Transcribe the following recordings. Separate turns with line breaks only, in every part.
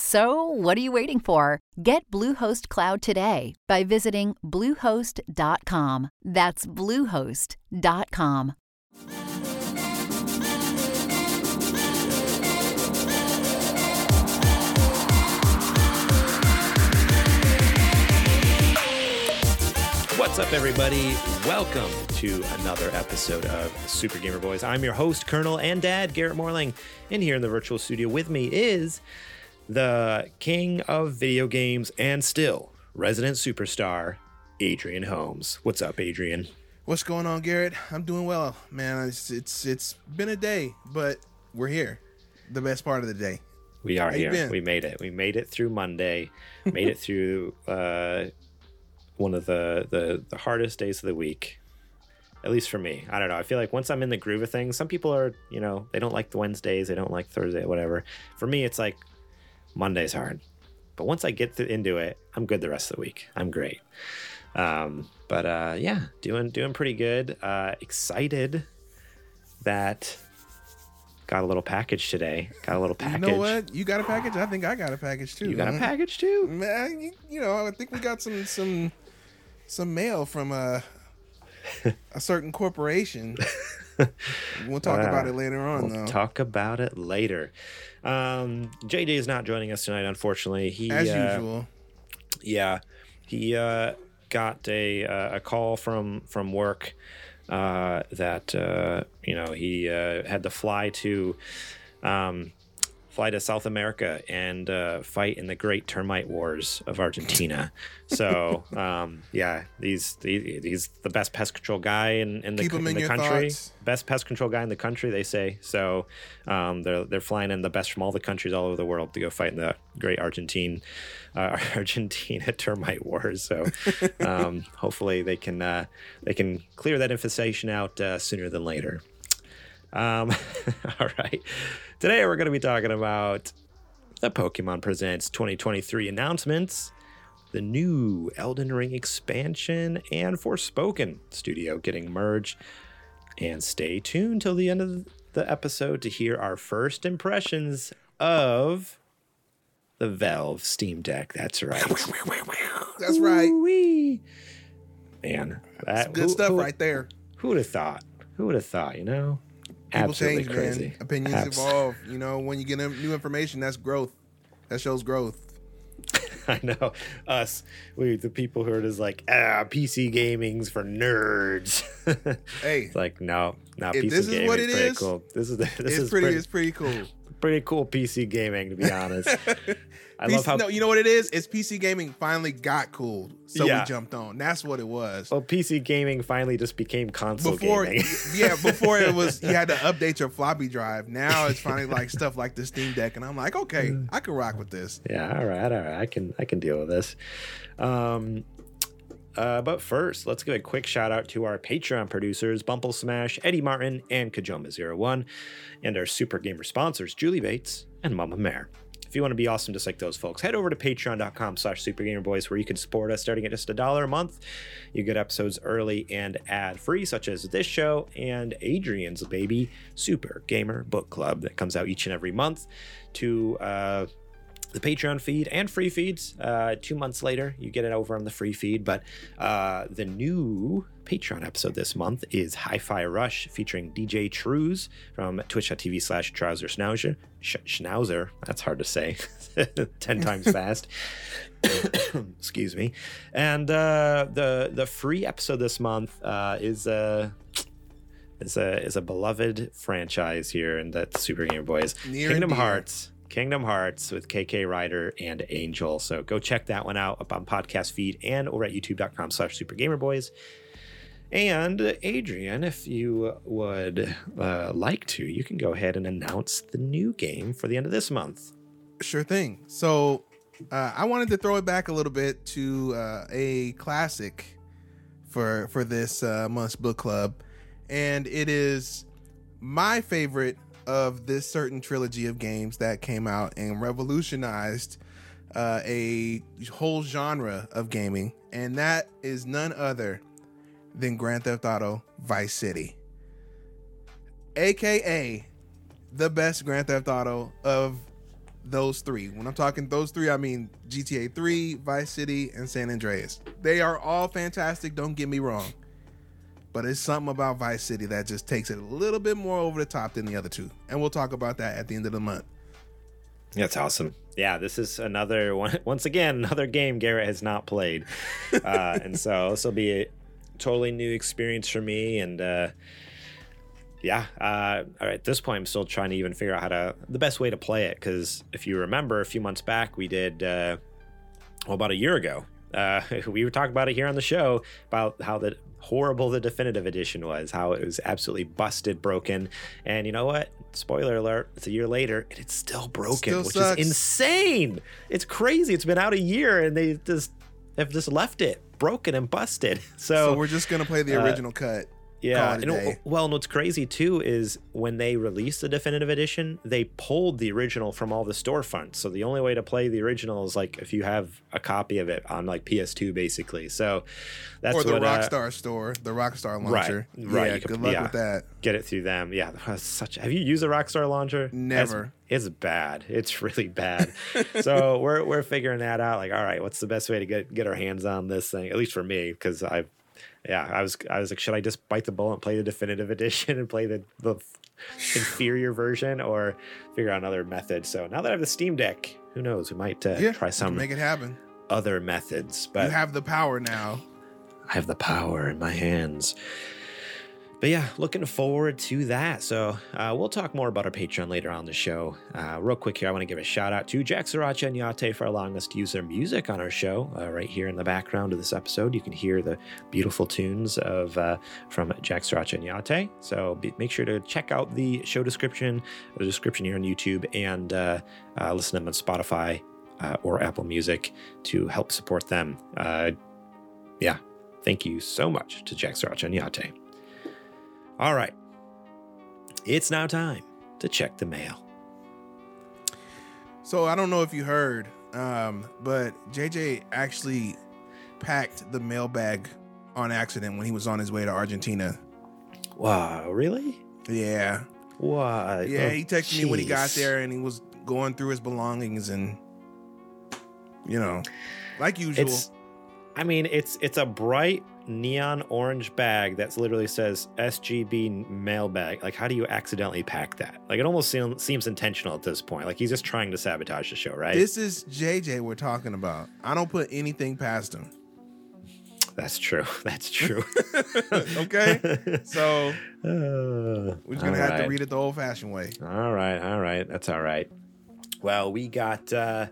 So, what are you waiting for? Get Bluehost Cloud today by visiting Bluehost.com. That's Bluehost.com.
What's up, everybody? Welcome to another episode of Super Gamer Boys. I'm your host, Colonel and Dad, Garrett Morling. And here in the virtual studio with me is the king of video games and still resident superstar, Adrian Holmes. What's up, Adrian?
What's going on, Garrett? I'm doing well, man. It's it's it's been a day, but we're here. The best part of the day.
We are
How
here. We made it. We made it through Monday. made it through uh, one of the, the the hardest days of the week. At least for me. I don't know. I feel like once I'm in the groove of things, some people are, you know, they don't like the Wednesdays, they don't like Thursday, whatever. For me, it's like Monday's hard. But once I get into it, I'm good the rest of the week. I'm great. Um, but uh, yeah, doing doing pretty good. Uh, excited that got a little package today. Got a little package.
You know what? You got a package. I think I got a package too.
You got a package too?
Man, you, you know, I think we got some some some mail from a a certain corporation. We'll talk
Wow.
about it later on,
We'll
though.
talk about it later. Um, JJ is not joining us tonight, unfortunately. He,
As
uh,
usual.
yeah, he uh, got a uh, a call from from work uh, that uh, you know he uh, had to fly to um, fly to South America and uh, fight in the Great Termite Wars of Argentina. So um, yeah, he's he's the best pest control guy in, in the, in
in
the country.
thoughts.
Best pest control guy in the country, they say. So um, they're they're flying in the best from all the countries all over the world to go fight in the Great Argentine uh, Argentina termite wars. So um, hopefully they can uh, they can clear that infestation out uh, sooner than later. Um, all right. Today we're going to be talking about the Pokemon Presents 2023 announcements, the new Elden Ring expansion, and Forspoken studio getting merged. And stay tuned till the end of the episode to hear our first impressions of the Valve Steam Deck. That's right.
That's right.
Ooh-wee. Man, that,
Some good
who-
stuff
who-
right there.
Who would have thought? Who would have thought? You know,
People
absolutely
change,
crazy.
man. Opinions
Abs-
evolve. You know, when you get new information, that's growth. That shows growth.
I know us, we the people who are just like ah, PC gaming's for nerds.
Hey,
it's like no, no,
If
PC
this is
gaming's
what it
pretty cool. This is this
it's
is
pretty,
pretty,
It's pretty cool.
Pretty cool PC gaming to be honest. I
PC
love how
no, you know what it is? It's PC gaming finally got cool, so
Yeah.
we jumped on. That's what it was.
well PC gaming finally just became console
before,
gaming.
yeah, before it was you had to update your floppy drive. Now it's finally like stuff like the Steam Deck, and I'm like, okay, I can rock with this.
Yeah, all right, all right. I can I can deal with this. Um uh, but first, let's give a quick shout out to our Patreon producers, Bumple Smash, Eddie Martin, and Kajoma01, and our Super Gamer sponsors, Julie Bates and Mama Mare. If you want to be awesome just like those folks, head over to patreon.com slash supergamerboys where you can support us starting at just a dollar a month. You get episodes early and ad-free, such as this show and Adrian's Baby Super Gamer Book Club that comes out each and every month to uh, the Patreon feed and free feeds. Uh, two months later, you get it over on the free feed. But uh, the new Patreon episode this month is Hi Fi Rush featuring DJ Trues from twitch.tv slash trouser schnauzer. Sh- schnauzer, that's hard to say 10 times fast. Excuse me. And uh, the the free episode this month uh, is uh, is a is a beloved franchise here in that Super Game Boys.
Near
Kingdom. Hearts Kingdom Hearts with KK Ryder and Angel. So go check that one out up on podcast feed and over at youtube.com slash supergamerboys. And Adrian, if you would uh, like to, you can go ahead and announce the new game for the end of this month.
Sure thing. So uh, I wanted to throw it back a little bit to uh, a classic for for this uh, month's book club, and it is my favorite of this certain trilogy of games that came out and revolutionized uh, a whole genre of gaming, and that is none other than Grand Theft Auto Vice City, aka the best Grand Theft Auto of those three. When I'm talking those three, I mean GTA 3, Vice City, and San Andreas. They are all fantastic, don't get me wrong. But it's something about Vice City that just takes it a little bit more over the top than the other two. And we'll talk about that at the end of the month.
That's awesome. Yeah, this is another one. Once again, another game Garrett has not played, uh, and so this will be a totally new experience for me. And uh, yeah, uh, at this point, I'm still trying to even figure out how to the best way to play it. Because if you remember, a few months back, we did uh, well about a year ago. Uh, we were talking about it here on the show about how the horrible the definitive edition was, how it was absolutely busted, broken. And you know what? Spoiler alert, it's a year later and it's still broken,
Still
which
sucks.
is insane. It's crazy. It's been out a year and they just have just left it broken and busted.
So,
So,
we're just gonna play the
uh,
original cut.
Yeah.
call it a
and- well, and what's crazy too is when they released the definitive edition, they pulled the original from all the storefronts. So the only way to play the original is like if you have a copy of it on like PS2, basically. So that's
or the
what, uh,
Rockstar store, the Rockstar launcher.
right,
Yeah,
you could-
good luck
yeah.
with that.
get it through them. Yeah, such. Have you used a Rockstar launcher?
Never.
It's, it's bad. It's really bad. so we're we're figuring that out. Like, all right, what's the best way to get get our hands on this thing? At least for me, because I, yeah, I was I was like, should I just bite the bullet and play the definitive edition and play the the inferior version, or figure out another method? So now that I have the Steam Deck, who knows? We might uh,
Yeah,
try some
make it happen.
other methods. But
you have the power now.
I have the power in my hands. But yeah, looking forward to that. So uh, we'll talk more about our Patreon later on the show. Uh, real quick here, I want to give a shout out to Jack Sriracha and Yate for allowing us to use their music on our show. Uh, right here in the background of this episode, you can hear the beautiful tunes of uh, from Jack Sriracha and Yate. So be, make sure to check out the show description, the description here on YouTube, and uh, uh, listen to them on Spotify or Apple Music to help support them. Yeah, thank you so much to Jack Sriracha and Yate. All right. It's now time to check the mail.
So I don't know if you heard, um, but JJ actually packed the mailbag on accident when he was on his way to Argentina.
Wow, really?
Yeah.
Why?
Yeah,
Oh,
he texted me when he got there and he was going through his belongings and you know, like usual.
It's I mean, it's it's a bright neon orange bag that literally says SGB mailbag. Like how do you accidentally pack that? Like it almost seem, seems intentional at this point. Like he's just trying to sabotage the show, right?
This is JJ we're talking about. I don't put anything past him.
That's true. That's true.
okay? So
Uh,
we're just gonna have to read it the old fashioned way.
All right, all right. That's all right. Well, we got uh,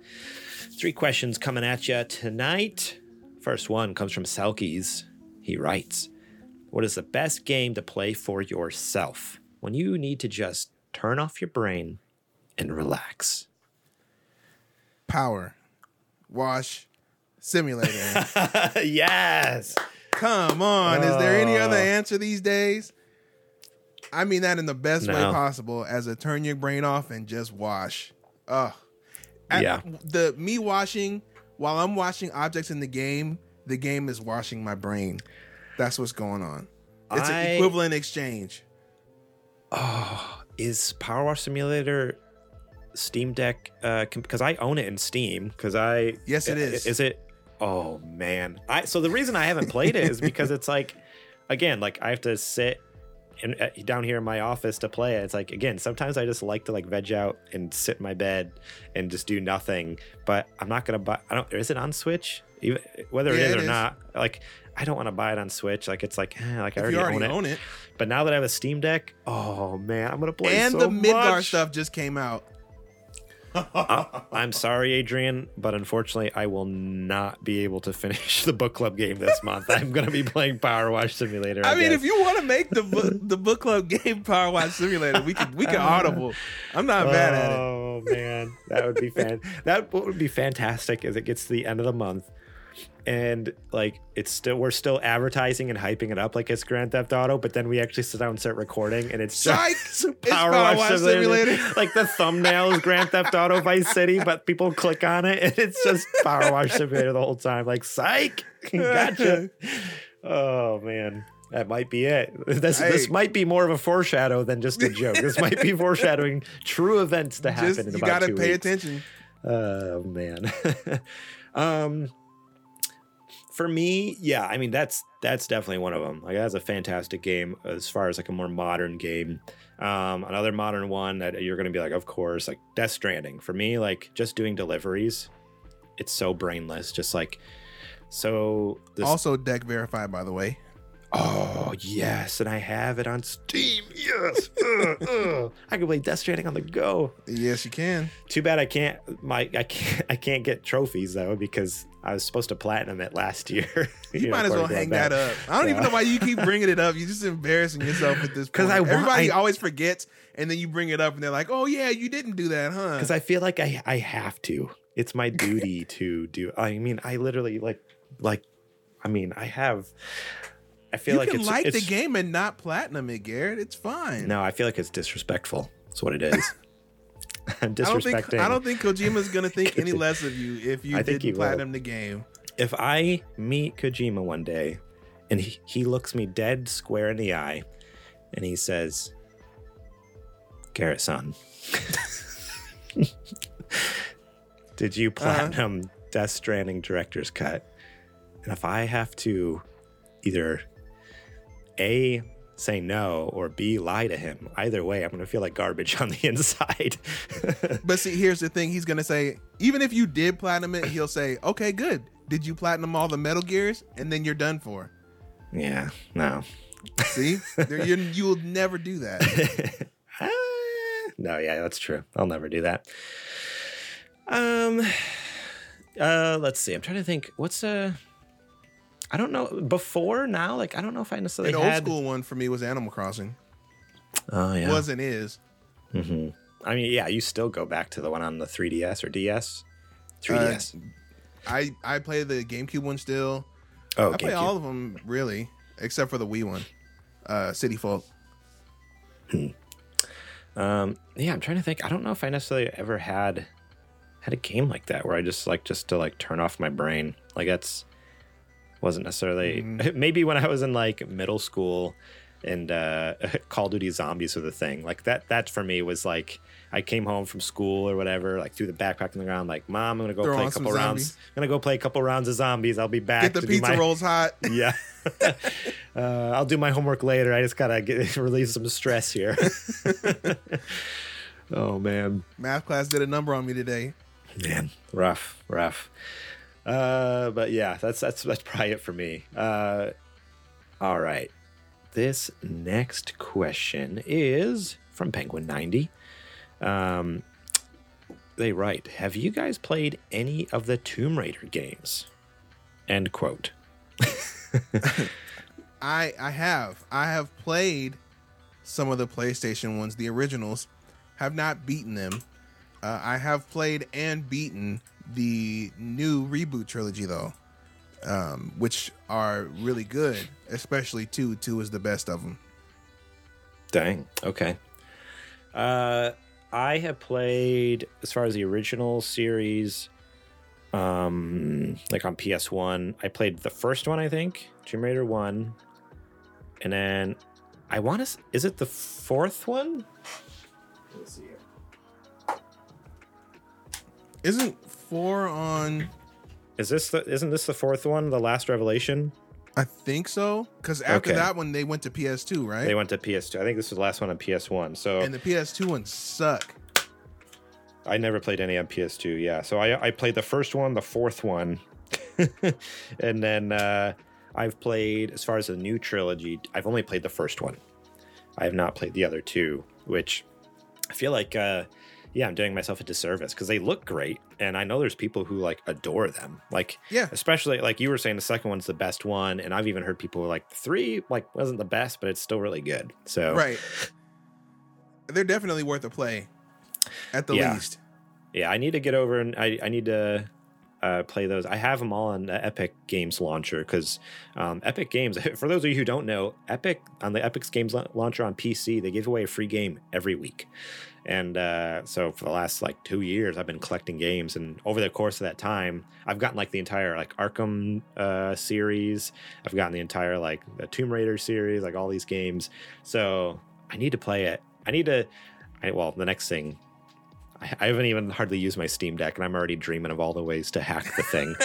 three questions coming at you tonight. First one comes from Selkies. He writes, What is the best game to play for yourself when you need to just turn off your brain and relax?
Power. Wash. Simulator.
yes.
Come on. Is there any other
Uh.
answer these days? I mean that in the best way possible as a turn your brain off and just wash. Ugh. At-
Yeah.
The me washing while I'm washing objects in the game, the game is washing my brain. That's what's going on. It's
I-
an equivalent exchange.
Oh, is Power Wash Simulator Steam Deck? Because I own it in Steam. Because I
Yes, it is.
Is it? Oh man! I so the reason I haven't played it is because it's like, again, like I have to sit in, uh, down here in my office to play it. It's like again, sometimes I just like to like veg out and sit in my bed and just do nothing. But I'm not gonna buy. I don't. Is it on Switch? Even whether it
Yeah,
is
it
or
is.
not, like I don't want to buy it on Switch. Like it's like, eh, like I already,
already
own it.
own it.
But now that I have a Steam Deck, oh man, I'm gonna play
And
so
the Midgar
much.
stuff just came out.
Uh, I'm sorry, Adrian, but unfortunately, I will not be able to finish the book club game this month. I'm going to be playing Power Wash Simulator. I,
I mean,
guess.
if you want to make the book, the book club game Power Wash Simulator, we can we can audible. I'm not mad at it.
Oh man, that would be fan. that would be fantastic as it gets to the end of the month, and like it's still we're still advertising and hyping it up like it's Grand Theft Auto, but then we actually sit down and start recording, and it's
Psych!
just
It's Power Wash Simulator.
Like the thumbnail is Grand Theft Auto Vice City, but people click on it, and it's just Power Wash Simulator the whole time. Like psych, gotcha. Oh man. That might be it. This this might be more of a foreshadow than just a joke. This might be foreshadowing true events to happen
Just
in
you got to pay
weeks.
attention.
Oh man. um for me, yeah, I mean that's that's definitely one of them. Like that's a fantastic game as far as like a more modern game. Um another modern one that you're to be like of course, like Death Stranding. For me, like just doing deliveries, it's so brainless, just like so this
Also, deck verified, by the way.
Oh yes, and I have it on Steam. Yes, uh, uh. I can play Death Stranding on the go.
Yes, you can.
Too bad I can't. My I can't. I can't get trophies though because I was supposed to platinum it last year.
You, might as well hang that up. I don't even know why you keep bringing it up. You're just embarrassing yourself at this point.
'Cause I want-
Everybody
I-
always forgets, and then you bring it up, and they're like, "Oh yeah, you didn't do that, huh?"
Because I feel like I I have to. It's my duty to do. I mean, I literally like like. I mean, I have. I feel
you
like
can
it's
like the game and not platinum it, Garrett. It's fine.
No, I feel like it's disrespectful. That's what it is. I'm
I don't think
disrespecting.
I don't think Kojima's gonna think any less of you if you
I think
didn't
will.
platinum the game.
if I meet Kojima one day and he, he looks me dead square in the eye and he says, Garrett son, did you uh-huh. platinum Death Stranding director's cut? And if I have to either A, say no, or B, lie to him, either way, I'm going to feel like garbage on the inside.
But see, here's the thing: he's gonna say, even if you did platinum it, he'll say, "Okay, good. Did you platinum all the Metal Gears?" And then you're done for.
yeah, no.
See, you will never do that.
Ah, no, yeah, that's true. I'll never do that. Um, uh, let's see. I'm trying to think. What's uh, I don't know. Before now, like I don't know if I necessarily
An old
had.
school one for me was Animal Crossing.
Oh yeah.
Was and is.
hmm I mean, yeah, you still go back to the one on the 3DS or DS. 3DS.
I I play the GameCube one still.
oh,
I play all of them really, except for the Wii one, uh, City Folk.
Um, yeah, I'm trying to think. I don't know if I necessarily ever had had a game like that where I just like just to like turn off my brain. Like that's wasn't necessarily maybe when I was in like middle school and uh Call of Duty Zombies were the thing. Like that that for me was like I came home from school or whatever, like threw the backpack on the ground, like, Mom, I'm gonna go
Throw
play a couple rounds. I'm gonna go play a couple rounds of zombies. I'll be back.
Get the pizza
my-
rolls hot.
yeah. uh, I'll do my homework later. I just gotta get relieve some stress here. oh man,
Math class did a number on me today.
man, rough, rough. Uh, but yeah, that's that's that's probably it for me. Uh, all right. This next question is from Penguin ninety. Um, they write, "Have you guys played any of the Tomb Raider games?" End quote.
I I have I have played some of the PlayStation ones, the originals. Have not beaten them. Uh, I have played and beaten the new reboot trilogy though, um, which are really good. Especially two. Two is the best of them.
Dang. Okay. Uh, I have played as far as the original series, um, like on PS One. I played the first one, I think, Tomb Raider One, and then I want to. Is it the fourth one? Let's see here.
Isn't four on?
Is this the? Isn't this the fourth one? The Last Revelation.
I think so. Because after
Okay.
that one, they went to PS2, right?
They went to PS2. I think this was the last one on PS1. So
and the PS2 ones suck.
I never played any on PS2. Yeah, so I I played the first one, the fourth one, and then uh, I've played as far as the new trilogy. I've only played the first one. I have not played the other two, which I feel like uh, yeah, I'm doing myself a disservice because they look great, and I know there's people who like adore them. Like,
Yeah.
especially like you were saying, the second one's the best one, and I've even heard people who are like three like wasn't the best, but it's still really good. So
Right. They're definitely worth a play, at the
Yeah.
least.
yeah, I need to get over and I I need to. Uh, play those. I have them all on the Epic Games launcher because um, Epic Games. For those of you who don't know, Epic on the Epic Games la- launcher on PC, they give away a free game every week. And uh, so for the last like two years, I've been collecting games, and over the course of that time, I've gotten like the entire like Arkham uh, series. I've gotten the entire like the Tomb Raider series, like all these games. So I need to play it. I need to. I, well, the next thing. I haven't even hardly used my Steam Deck, and I'm already dreaming of all the ways to hack the thing.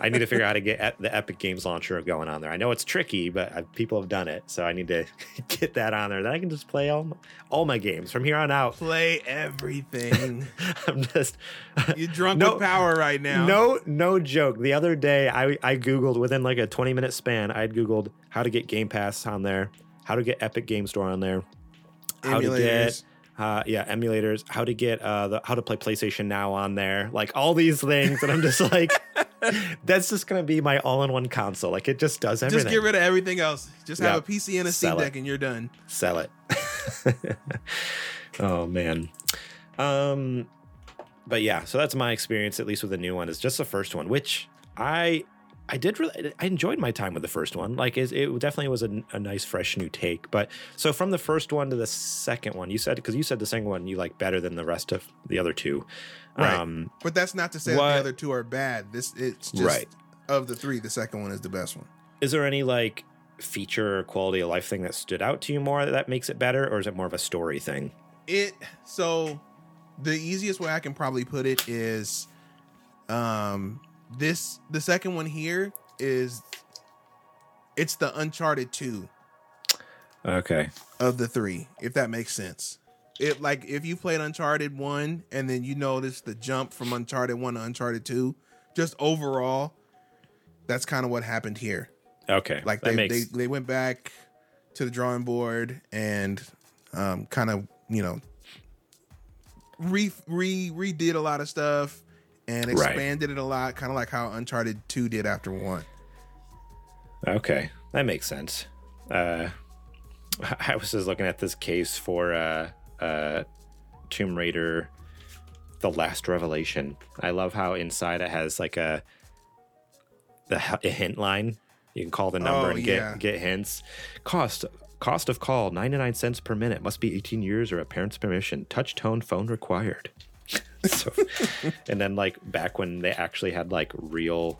I need to figure out how to get the Epic Games launcher going on there. I know it's tricky, but people have done it, so I need to get that on there. Then I can just play all my, all my games from here on out.
Play everything.
I'm just
You're drunk
No-
with power right now.
no no joke. The other day, I I googled within like a 20 minute span. I had googled how to get Game Pass on there, how to get Epic Game Store on there, how to get. Uh, yeah emulators, how to get uh the how to play PlayStation Now on there, like all these things, and I'm just like, that's just gonna be my all in one console. Like it just does everything.
Just get rid of everything else. Just have a PC and a Steam Deck, and you're done.
sell it. oh man. Um but yeah, so that's my experience at least with the new one is just the first one, which I I did really I enjoyed my time with the first one. Like it, it definitely was a, a nice fresh new take. But so from the first one to the second one, you said because you said the second one you like better than the rest of the other two.
Right.
Um
But that's not to say that
What-
the other two are bad. This it's just
Right.
of the three, the second one is the best one.
is there any like feature or quality of life thing that stood out to you more that makes it better or is it more of a story thing?
It so the easiest way I can probably put it is um this the second one here is it's the Uncharted 2
Okay.
of the three, if that makes sense. It like if you played Uncharted 1 and then you notice the jump from Uncharted 1 to Uncharted 2, just overall, that's kind of what happened here.
Okay.
Like they,
makes
they they went back to the drawing board and um kind of, you know, re re redid a lot of stuff and
Right.
expanded it a lot, kind of like how Uncharted 2 did after 1.
Okay, that makes sense. Uh, I was just looking at this case for uh, uh, Tomb Raider: The Last Revelation. I love how inside it has like a the h- a hint line. You can call the number
Oh,
and get
yeah.
get hints. Cost cost of call ninety nine cents per minute. Must be eighteen years or a parent's permission. Touch tone phone required. so, and then like back when they actually had like real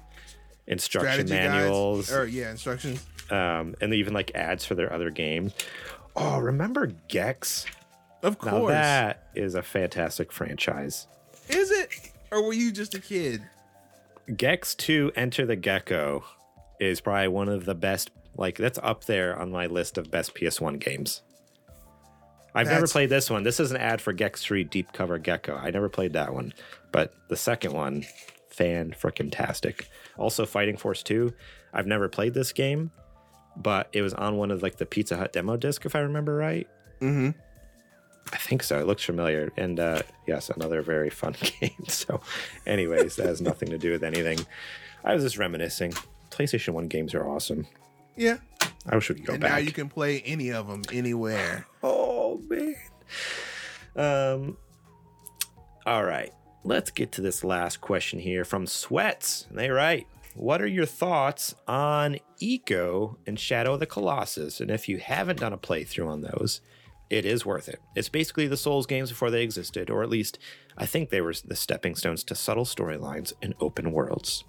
instruction
Strategy guides-
manuals
or yeah, instructions.
um, and even like ads for their other games. Oh, remember Gex?
Of
Now
course.
that is a fantastic franchise.
Is it? Or were you just a kid?
Gex 2 Enter the Gecko is probably one of the best, like, that's up there on my list of best PS1 games. I've never played this one. This is an ad for Gex 3 Deep Cover Gecko. I never played that one, but the second one, fan freaking tastic. Also, Fighting Force 2. I've never played this game, but it was on one of like the Pizza Hut demo disc, if I remember right.
Mm-hmm.
I think so. It looks familiar. And uh, yes, another very fun game. So, anyways, that has nothing to do with anything. I was just reminiscing. PlayStation 1 games are awesome.
Yeah.
I wish we could go
and
back.
now you can play any of them anywhere.
Oh, man. Um, all right. Let's get to this last question here from Sweats. They write, What are your thoughts on Ico and Shadow of the Colossus? And if you haven't done a playthrough on those, it is worth it. It's basically the Souls games before they existed, or at least I think they were the stepping stones to subtle storylines and open worlds.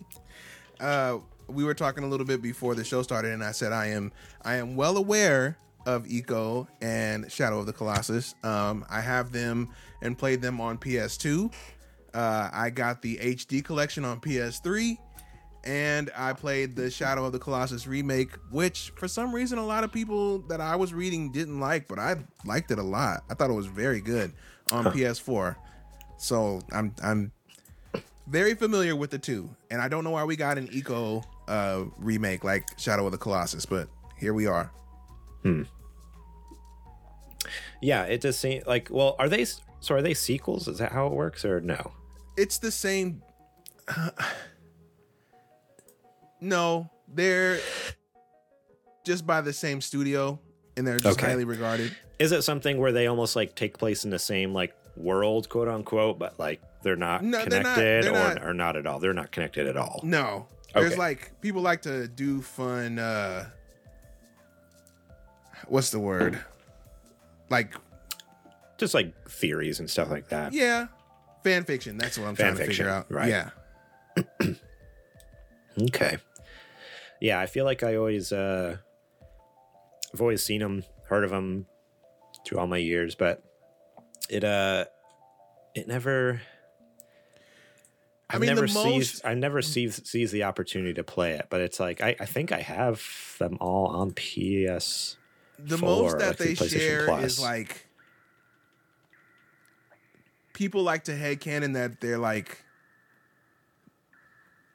uh, we were talking a little bit before the show started, and I said I am I am well aware of Ico and Shadow of the Colossus. Um, I have them and played them on PS2. Uh, I got the HD collection on PS3, and I played the Shadow of the Colossus remake, which for some reason a lot of people that I was reading didn't like, but I liked it a lot. I thought it was very good on PS4. So I'm I'm very familiar with the two, and I don't know why we got an Ico uh, remake like Shadow of the Colossus, but here we are.
Yeah, it does seem like. Well, are they So are they sequels? Is that how it works, or no?
It's the same. no, they're just by the same studio, and they're just
Okay.
highly regarded.
Is it something where they almost like take place in the same like world, quote unquote, but like they're not
No, they're not-
connected,
they're
or
not.
or not at all? They're not connected at all.
No, there's
Okay.
like people like to do fun. uh What's the word? Like,
Just like theories and stuff like that.
yeah, fan fiction. That's what I'm
Fan
trying to
fiction,
figure out.
right.
Yeah.
Okay. Yeah, I feel like I always uh I've always seen them, heard of them through all my years, but it uh it never
I
I've
mean,
never
most-
I never sees seized the opportunity to play it, but it's like I, I think I have them all on PS.
The
for,
most that
like,
they share
Plus.
is like people like to headcanon that they're like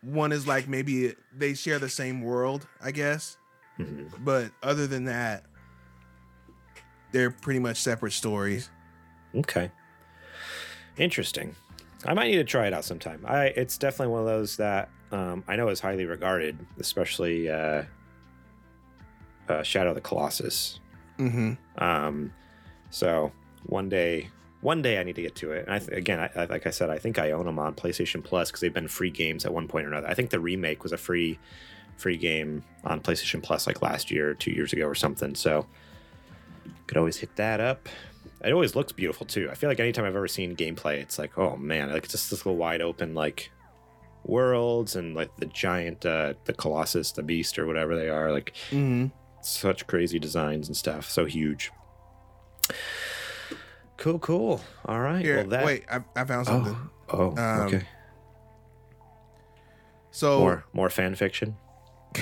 one is like maybe they share the same world, I guess.
Mhm.
But other than that, they're pretty much separate stories.
Okay. Interesting. I might need to try it out sometime. I it's definitely one of those that um, I know is highly regarded, especially uh, uh, Shadow of the Colossus.
Mm-hmm.
Um, so one day, one day I need to get to it. And I th- again, I, I, like I said, I think I own them on PlayStation Plus because they've been free games at one point or another. I think the remake was a free free game on PlayStation Plus like last year or two years ago or something. So could always hit that up. It always looks beautiful too. I feel like anytime I've ever seen gameplay, it's like, oh man, like it's just this little wide open like worlds and like the giant uh the Colossus, the beast or whatever they are, like
Mm-hmm.
Such crazy designs and stuff. So huge. Cool, cool. All right.
Here,
well, that.
wait, I, I found something.
Oh, oh
Um,
okay.
So
More, more fan fiction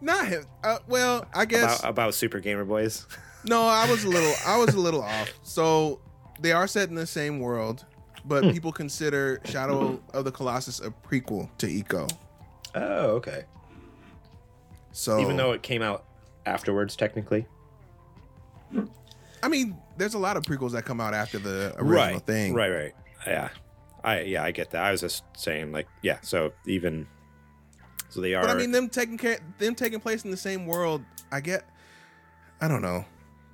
not him. Uh, well, I guess
about, about Super Gamer Boys.
no. I was a little. I was a little off. So they are set in the same world, but
Hmm.
people consider Shadow of the Colossus a prequel to Ico.
Oh, okay.
So
Even though it came out afterwards, technically.
I mean, there's a lot of prequels that come out after the original
right.
thing.
Right. Right. Yeah. I yeah I get that. I was just saying like yeah. So even so they are.
But I mean, them taking care, them taking place in the same world. I get. I don't know.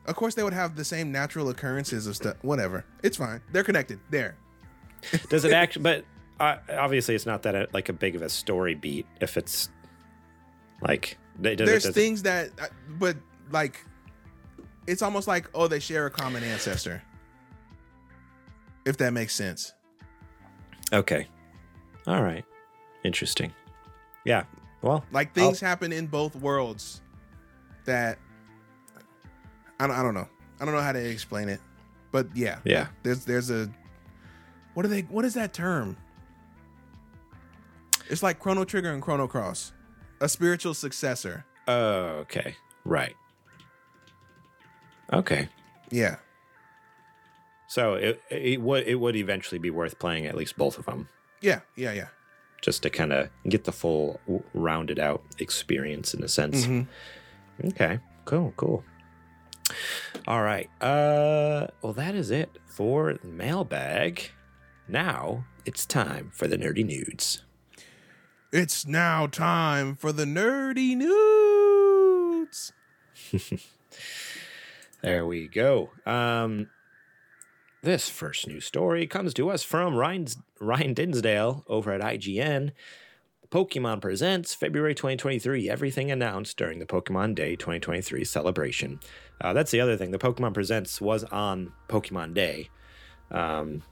Of course, they would have the same natural occurrences of stuff. Whatever. It's fine. They're connected. There.
does it actually? But uh, obviously, it's not that uh like a big of a story beat. If it's like does it-
There's
it-
things that, uh, but like, it's almost like oh, they share a common ancestor. If that makes sense.
Okay. All right. Interesting. Yeah. Well,
Like things happen in both worlds. That. I don't, I don't know. I don't know how to explain it, but yeah.
yeah.
There's there's a what are they what is that term? It's like Chrono Trigger and Chrono Cross. A spiritual successor.
Oh, okay. Right. Okay.
Yeah.
So it it would it would eventually be worth playing at least both of them
Yeah, yeah, yeah.
just to kind of get the full rounded out experience in a sense.
Mhm.
Okay. Cool. Cool. All right. Uh. Well, that is it for the mailbag. Now it's time for the nerdy nudes.
It's now time for the nerdy nudes.
There we go. Um, this first news story comes to us from Ryan, Ryan Dinsdale over at IGN. Pokemon Presents February 2023. Everything announced during the Pokemon Day 2023 celebration. Uh, that's the other thing. The Pokemon Presents was on Pokemon Day, um,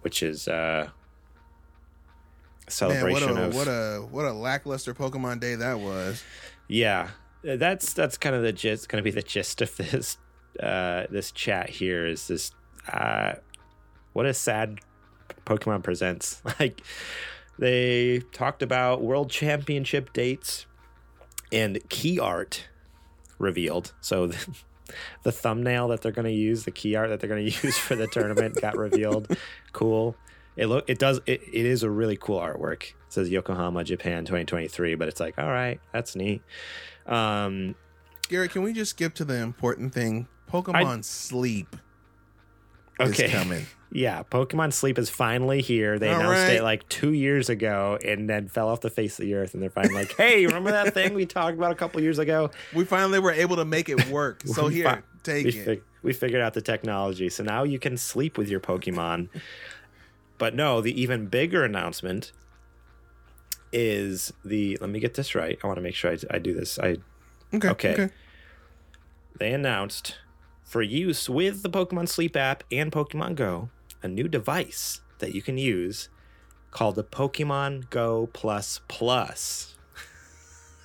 which is uh, a
Man, what a
of
what a what a lackluster Pokemon day that was.
Yeah, that's that's kind of the gist. Going to be the gist of this uh, this chat here. Is this uh, what a sad Pokemon presents like. They talked about World Championship dates and key art revealed. So the, the thumbnail that they're going to use, the key art that they're going to use for the tournament, got revealed. Cool. It look it does it, it is a really cool artwork. It says Yokohama, Japan 2023, but it's like, all right, that's neat. Um
Gary, can we just skip to the important thing? Pokemon sleep.
Okay.
is coming.
Yeah, Pokemon Sleep is finally here. They
All
announced
right.
it like two years ago and then fell off the face of the earth. And they're finally like, hey, remember that thing we talked about a couple years ago?
We finally were able to make it work. So here,
fi-
take
we,
it.
fig- we figured out the technology. So now you can sleep with your Pokemon. But no, the even bigger announcement is the. Let me get this right. I want to make sure I, I do this. I
okay.
okay.
Okay.
they announced for use with the Pokemon Sleep app and Pokemon Go a new device that you can use called the Pokemon Go Plus Plus.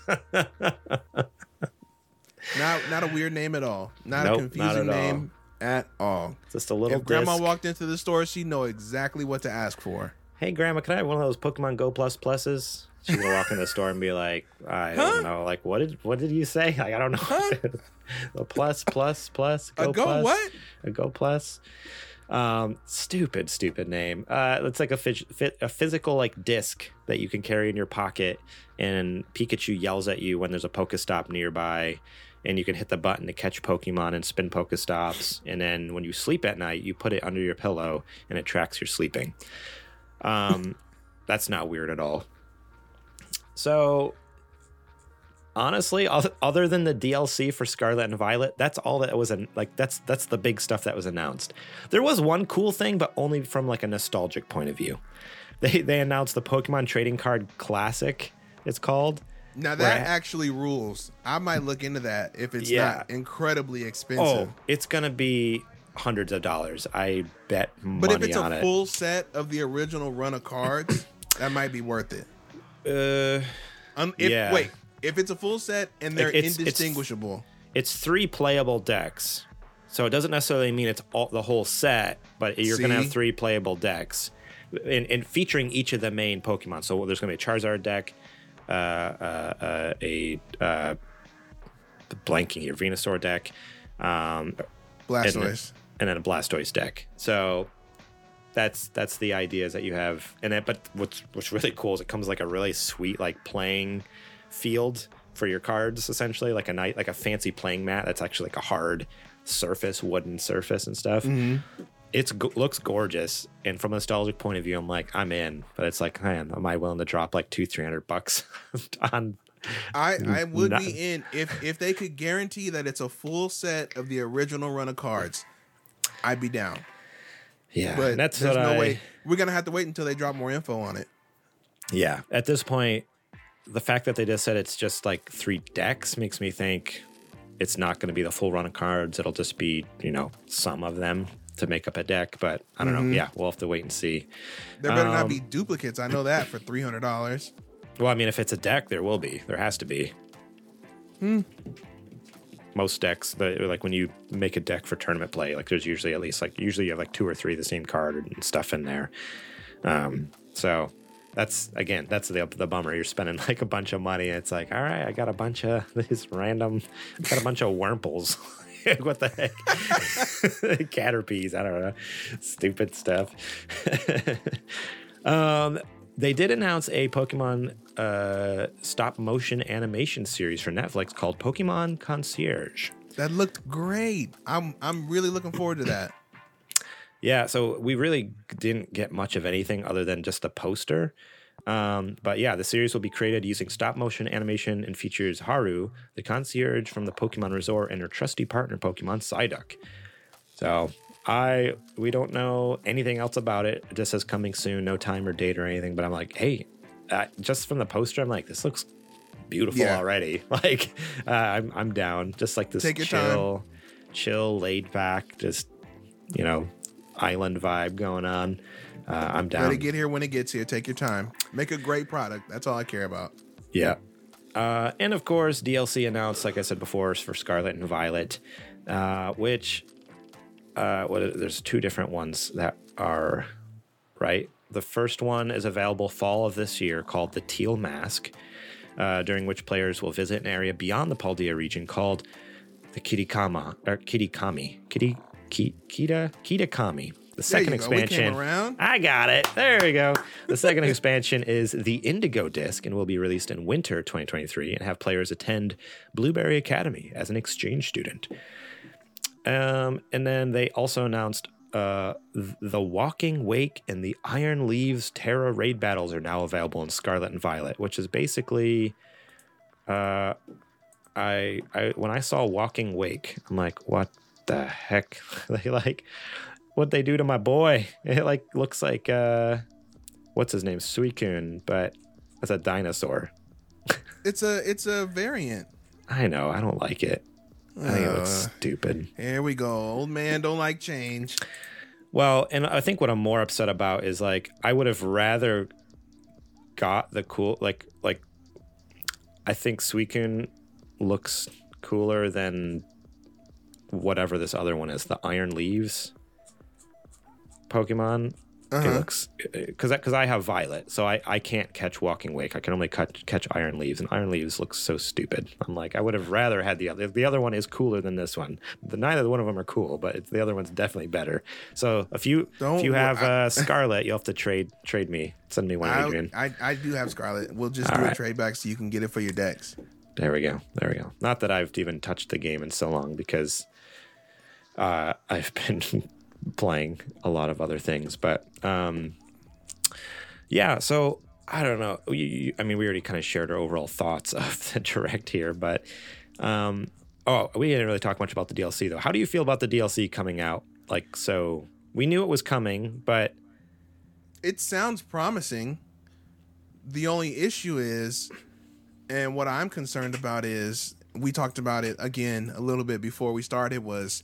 Not not a weird name at all. Not
Nope,
a
not
confusing
all.
name at all.
Just a little
If grandma walked into the store, she'd know exactly what to ask for.
Hey, Grandma, can I have one of those Pokemon Go Plus Pluses? She's gonna walk in the store and be like, I
Huh?
don't know, like what did what did you say? Like I don't know.
Huh?
the plus plus plus
A
go,
go
plus,
what?
A go plus. Um, stupid, stupid name. Uh, it's like a phys- a physical like disc that you can carry in your pocket, and Pikachu yells at you when there's a Pokestop nearby, and you can hit the button to catch Pokemon and spin Pokestops, and then when you sleep at night, you put it under your pillow and it tracks your sleeping. Um, that's not weird at all. So honestly other than the dlc for scarlet and violet that's all that was an, like that's that's the big stuff that was announced there was one cool thing but only from like a nostalgic point of view they they announced the pokemon trading card classic it's called
Now that
I-
actually rules. I might look into that if it's
Yeah.
not incredibly expensive.
oh it's gonna be hundreds of dollars i bet money
but if it's a
it
full set of the original run of cards, that might be worth it.
uh
Um, if,
Yeah.
Wait, if it's a full set and they're
It's- it's-
indistinguishable,
it's three playable decks. So it doesn't necessarily mean it's all the whole set, but you're going to have three playable decks, and, and featuring each of the main Pokemon. So there's going to be a Charizard deck, a uh, blanking here Venusaur deck, um,
Blastoise.
and then a Blastoise deck. So that's that's the idea is that you have and then but what's what's really cool is it comes like a really sweet like playing field for your cards essentially like a night like a fancy playing mat that's actually like a hard surface wooden surface and stuff
Mhm.
Go- looks gorgeous and from a nostalgic point of view i'm like i'm in but it's like man am i willing to drop like two three hundred bucks on
I I would be in if if they could guarantee that it's a full set of the original run of cards. I'd be down.
yeah
But
that's
there's no
I,
way we're gonna have to wait until they drop more info on it.
Yeah, at this point, the fact that they just said it's just like three decks makes me think it's not going to be the full run of cards. It'll just be, you know, some of them to make up a deck. But I don't know. Yeah, we'll have to wait and see.
There better not
Um,
be duplicates. I know that for three hundred dollars.
Well, I mean, if it's a deck, there will be. There has to be. Hmm. Most decks, like when you make a deck for tournament play, like there's usually at least like usually you have like two or three of the same card and stuff in there. Um, so that's again, that's the the bummer. You're spending like a bunch of money. And it's like, all right, I got a bunch of these random, I got a bunch of Wurmples. what the heck? Caterpies. I don't know. Stupid stuff. um, they did announce a Pokemon uh, stop motion animation series for Netflix called Pokemon Concierge.
That looked great. I'm I'm really looking forward to that.
Yeah, so we really didn't get much of anything other than just the poster. Um, but yeah, the series will be created using stop motion animation and features Haru, the concierge from the Pokemon Resort, and her trusty partner Pokemon Psyduck. So I we don't know anything else about it. It just says coming soon, no time or date or anything. But I'm like, hey, uh, just from the poster, I'm like, this looks beautiful
Yeah.
already. Like, uh, I'm I'm down. Just like this
your time.
chill, chill, laid back, just you know, island vibe going on. Uh, I'm down.
Let it get here when it gets here. Take your time. Make a great product. That's all I care about.
Yeah. Uh, and of course, DLC announced, like I said before, for Scarlet and Violet, uh, which uh, what, there's two different ones that are right. The first one is available fall of this year called the Teal Mask, uh, during which players will visit an area beyond the Paldea region called the Kitikama or Kitikami. Kitty Ki, Kita Kitakami. The second
you go. We came
expansion. I got it. There we go. The second expansion is the Indigo Disc and will be released in winter 2023 and have players attend Blueberry Academy as an exchange student. Um, and then they also announced uh, the Walking Wake and the Iron Leaves Tera raid battles are now available in Scarlet and Violet, which is basically, uh, I I when I saw Walking Wake, I'm like, what the heck? they like what they do to my boy? It like looks like uh, what's his name, Suicune, but it's a dinosaur.
It's a it's a variant.
I know, I don't like it. I think it looks
Uh,
stupid.
Here we go. Old man don't like change.
Well, and I think what I'm more upset about is like I would have rather got the cool like like I think Suicune looks cooler than whatever this other one is, the Iron Leaves Pokemon. It
Uh-huh.
looks because because I have Violet, so I, I can't catch Walking Wake. I can only catch catch Iron Leaves, and Iron Leaves looks so stupid. I'm like, I would have rather had the other. The other one is cooler than this one. The neither one of them are cool, but it's, the other one's definitely better. So if you
Don't
if you have
I-
uh, Scarlet, you'll have to trade trade me. Send me one,
I,
Adrian.
I I do have Scarlet. We'll just
All
do a trade back so you can get it for your decks.
There we go. There we go. Not that I've even touched the game in so long because uh, I've been playing a lot of other things. But um, yeah, so I don't know. You, you, I mean, we already kind of shared our overall thoughts of the direct here, but um, oh, we didn't really talk much about the DLC though. How do you feel about the DLC coming out? Like, so we knew it was coming, but
It sounds promising. The only issue is, and what I'm concerned about is, we talked about it again a little bit before we started. Was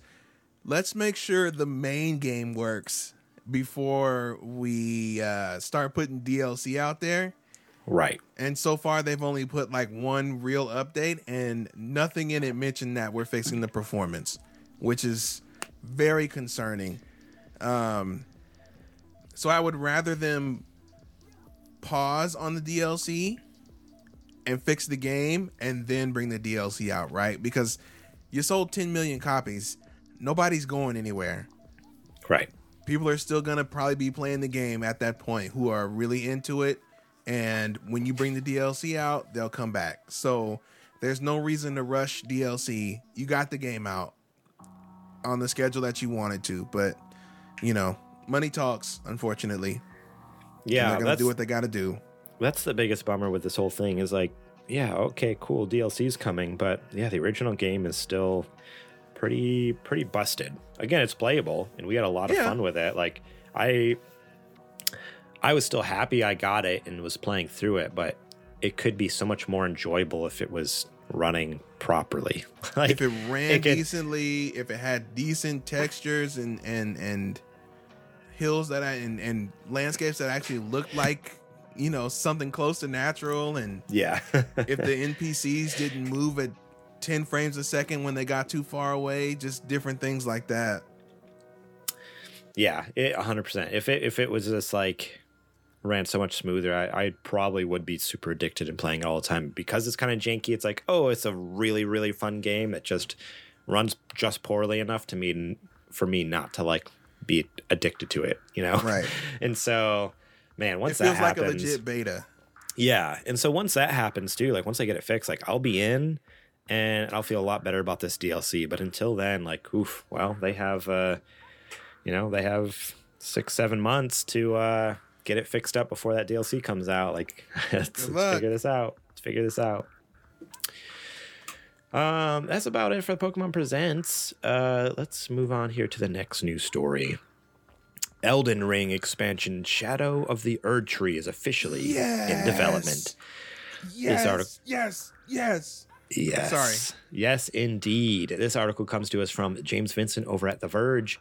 let's make sure the main game works before we uh, start putting DLC out there.
right.
And so far, they've only put like one real update, and nothing in it mentioned that we're fixing the performance, which is very concerning. Um, so I would rather them pause on the DLC and fix the game, and then bring the DLC out, right? Because you sold 10 million copies, nobody's going anywhere.
Right.
people are still gonna probably be playing the game at that point who are really into it and when you bring the dlc out they'll come back. So there's no reason to rush dlc you got the game out on the schedule that you wanted to but you know money talks unfortunately.
Yeah,
they're gonna do what they gotta do.
That's the biggest bummer with this whole thing is like yeah okay cool dlc's coming but yeah the original game is still pretty pretty busted. Again it's playable and we had a lot of
Yeah.
fun with it. Like i i was still happy i got it and was playing through it but it could be so much more enjoyable if it was running properly. Like
if it ran
it could-
decently if it had decent textures and and and hills that I, and and landscapes that actually looked like you know something close to natural and
yeah.
if the npcs didn't move at 10 frames a second when they got too far away just different things like that
Yeah, it 100%. If it if it was just like ran so much smoother, I, I probably would be super addicted and playing it all the time because it's kind of janky. It's like, oh, it's a really really fun game that just runs just poorly enough to me for me not to like be addicted to it, you know?
Right.
And so, man,
it
once
feels
that happens,
like a legit beta
yeah. And so once that happens too, like once I get it fixed, like I'll be in and I'll feel a lot better about this DLC. But until then, like, oof, well, they have uh you know, they have six, seven months to uh get it fixed up before that DLC comes out. Like let's, let's figure this out. Let's figure this out. Um, that's about it for the Pokemon Presents. Uh, let's move on here to the next news story. Elden Ring expansion Shadow of the Erdtree is officially in development.
yes
article-
yes yes
Yes.
Sorry.
Yes, indeed. This article comes to us from James Vincent over at The Verge.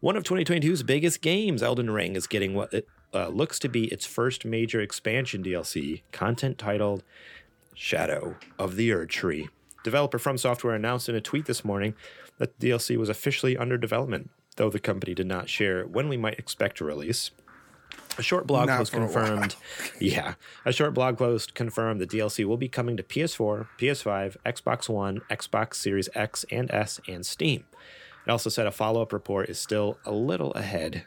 One of 2022's biggest games, Elden Ring, is getting what it uh, looks to be its first major expansion DLC, content titled Shadow of the Erdtree. Developer From Software announced in a tweet this morning that the DLC was officially under development, though the company did not share when we might expect a release. A short blog
Not
post
a
confirmed. yeah, a short blog post confirmed the DLC will be coming to PS4, PS5, Xbox One, Xbox Series X and S, and Steam. It also said a follow up report is still a little ahead,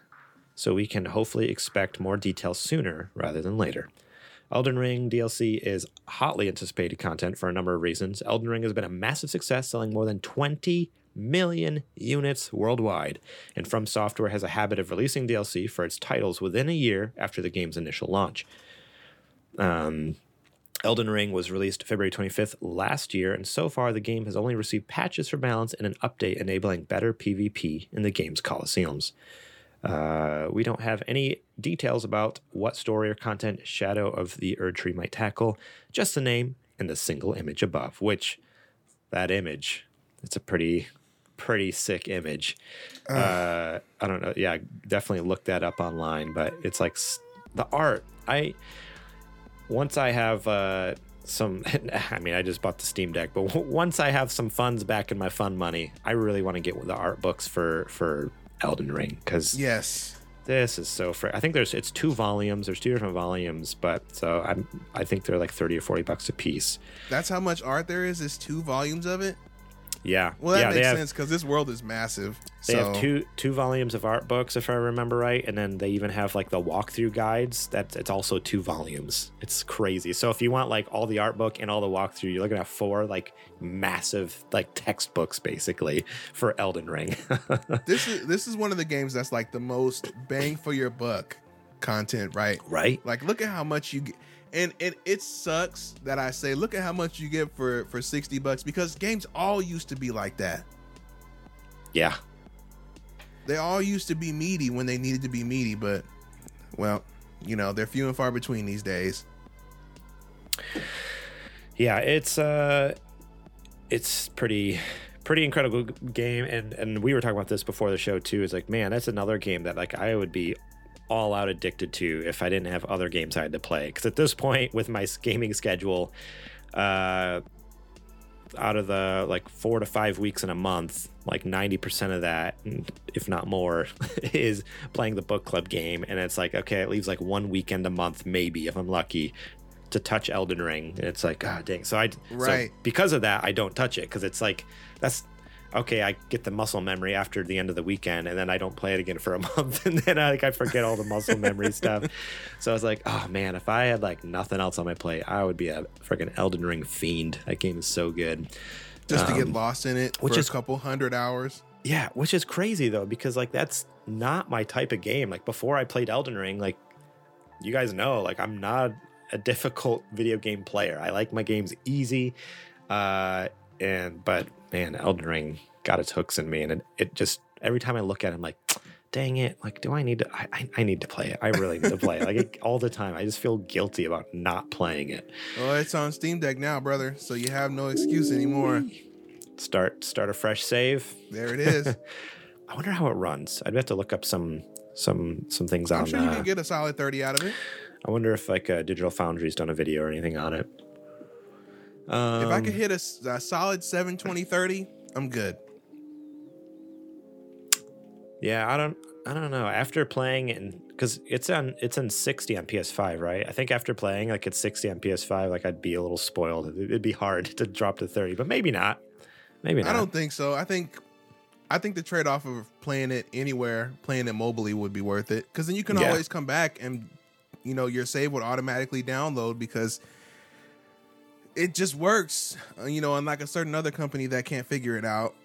so we can hopefully expect more details sooner rather than later. Elden Ring DLC is hotly anticipated content for a number of reasons. Elden Ring has been a massive success, selling more than 20 million units worldwide. And From Software has a habit of releasing DLC for its titles within a year after the game's initial launch. Um, Elden Ring was released February 25th last year, and so far the game has only received patches for balance and an update enabling better PvP in the game's Colosseums. Uh, we don't have any details about what story or content Shadow of the Erdtree might tackle, just the name and the single image above, which that image, it's a pretty, pretty sick image. Uh, I don't know. Yeah, definitely look that up online, but it's like the art. I, once I have uh, some, I mean, I just bought the Steam Deck, but once I have some funds back in my fun money, I really want to get the art books for for Elden Ring because
Yes.
this is so fr- I think there's it's two volumes. There's two different volumes, but so I'm I think they're like thirty or forty bucks a piece.
That's how much art there is. Is two volumes of it.
Yeah,
Well, that
yeah,
makes
have,
sense because this world is massive.
They
so
have two two volumes of art books, if I remember right, and then they even have like the walkthrough guides. That it's also two volumes. It's crazy. So if you want like all the art book and all the walkthrough, you're looking at four like massive like textbooks basically for Elden Ring.
this is this is one of the games that's like the most bang for your buck content, right?
right?
Like, look at how much you get. And, and it sucks that I say, look at how much you get for for sixty bucks because games all used to be like that.
Yeah.
They all used to be meaty when they needed to be meaty, but well, you know, they're few and far between these days.
yeah it's uh it's pretty pretty incredible game and and we were talking about this before the show too is like man that's another game that like i would be all out addicted to if i didn't have other games i had to play because at this point with my gaming schedule uh out of the like four to five weeks in a month like 90% of that if not more is playing the book club game and it's like okay it leaves like one weekend a month maybe if i'm lucky to touch Elden Ring, and it's like, god dang. So I,
Right.
So because of that, I don't touch it because it's like that's okay. I get the muscle memory after the end of the weekend, and then I don't play it again for a month, and then I like I forget all the muscle memory stuff. So I was like, oh man, if I had like nothing else on my plate, I would be a freaking Elden Ring fiend. That game is so good.
Just to get
Um,
lost in it
which
for
is-
a couple hundred hours.
Yeah, which is crazy though, because like that's not my type of game. Like before I played Elden Ring, like you guys know, like I'm not a difficult video game player. I like my games easy. Uh and but man, Elden Ring got its hooks in me and it, it just every time I look at it, I'm like, dang it, like do I need to I, I, need to play it. I really need to play it. Like it, all the time. I just feel guilty about not playing it.
Oh, it's on Steam Deck now, brother. So you have no excuse anymore.
Start start a fresh save.
There it is.
I wonder how it runs. I'd have to look up some some some things
I'm
on
sure you
uh,
can get a solid 30 out of it.
I wonder if like uh, Digital Foundry's done a video or anything on it. Um,
If I could hit a solid 7 20 30, I'm good.
yeah, I don't, I don't know. After playing it, because it's on, it's on 60 on PS5, right? I think after playing like it's 60 on PS5, like I'd be a little spoiled. It'd be hard to drop to 30, but maybe not. Maybe not.
I don't think so. I think I think the trade off of playing it anywhere, playing it mobily would be worth it. Because then you can
Yeah.
always come back and you know your save would automatically download because it just works. Uh, you know, unlike a certain other company that can't figure it out.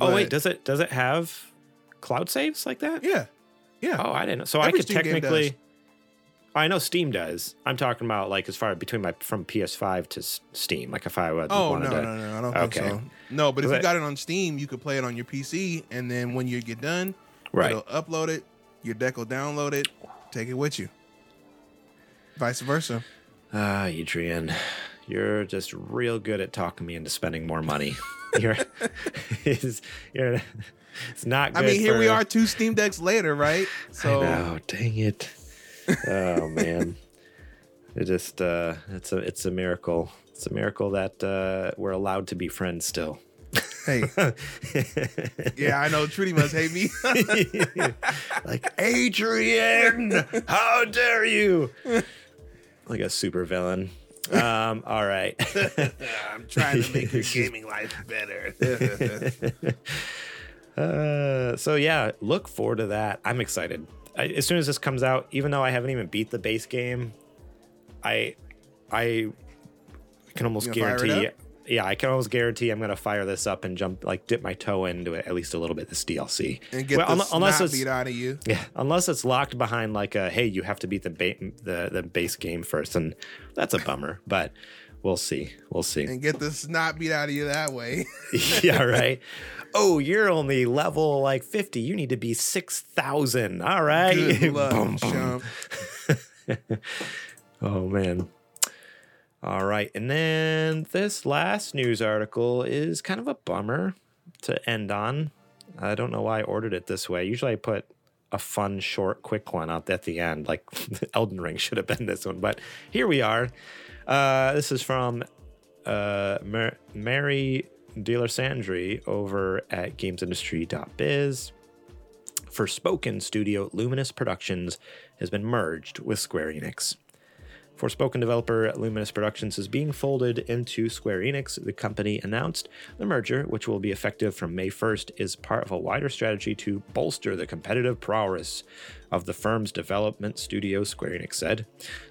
oh wait, does it does it have cloud saves like that?
yeah, yeah.
Oh, I didn't know. So I could
Steam
technically. I know Steam does. I'm talking about like as far between my from PS5 to Steam. Like if I would
Oh no,
to,
no, no, I don't think so. No, but if
Was
you got it on Steam, you could play it on your PC, and then when you get done,
right?
it'll upload it. Your deck will download it, take it with you. Vice versa.
Ah, Adrian, you're just real good at talking me into spending more money. you're, it's, you're, it's not. Good
I mean, here we are, two Steam Decks later, right? So
know. Dang it. Oh man, it just uh, it's a it's a miracle. It's a miracle that uh, we're allowed to be friends still.
hey, yeah, I know Trudy must hate me.
like Adrian, how dare you? Like a super villain. Um, all right.
I'm trying to make your gaming life better.
Uh, so yeah, look forward to that. I'm excited. I, as soon as this comes out, even though I haven't even beat the base game, I I can almost
You gonna fire it
guarantee. Yeah, I can almost guarantee I'm gonna fire this up and jump like dip my toe into it at least a little bit. This DLC
and get
Well,
the
unle- unless it's
beat out of you.
yeah, unless it's locked behind like a hey, you have to beat the ba- the the base game first, and that's a bummer. But we'll see, we'll see.
And get the snot beat out of you that way.
yeah, right. Oh, you're only level like 50. You need to be 6,000. All right.
Good luck,
Boom, boom. Oh, man. All right. And then this last news article is kind of a bummer to end on. I don't know why I ordered it this way. Usually I put a fun, short, quick one out at the end. Like Elden Ring should have been this one, but here we are. Uh, this is from uh, Mar- Mary Dealer Sandry over at gamesindustry.biz. Forspoken studio Luminous Productions has been merged with Square Enix. Forspoken developer Luminous Productions is being folded into Square Enix. The company announced the merger, which will be effective from May 1st, is part of a wider strategy to bolster the competitive prowess of the firm's development studio, Square Enix said.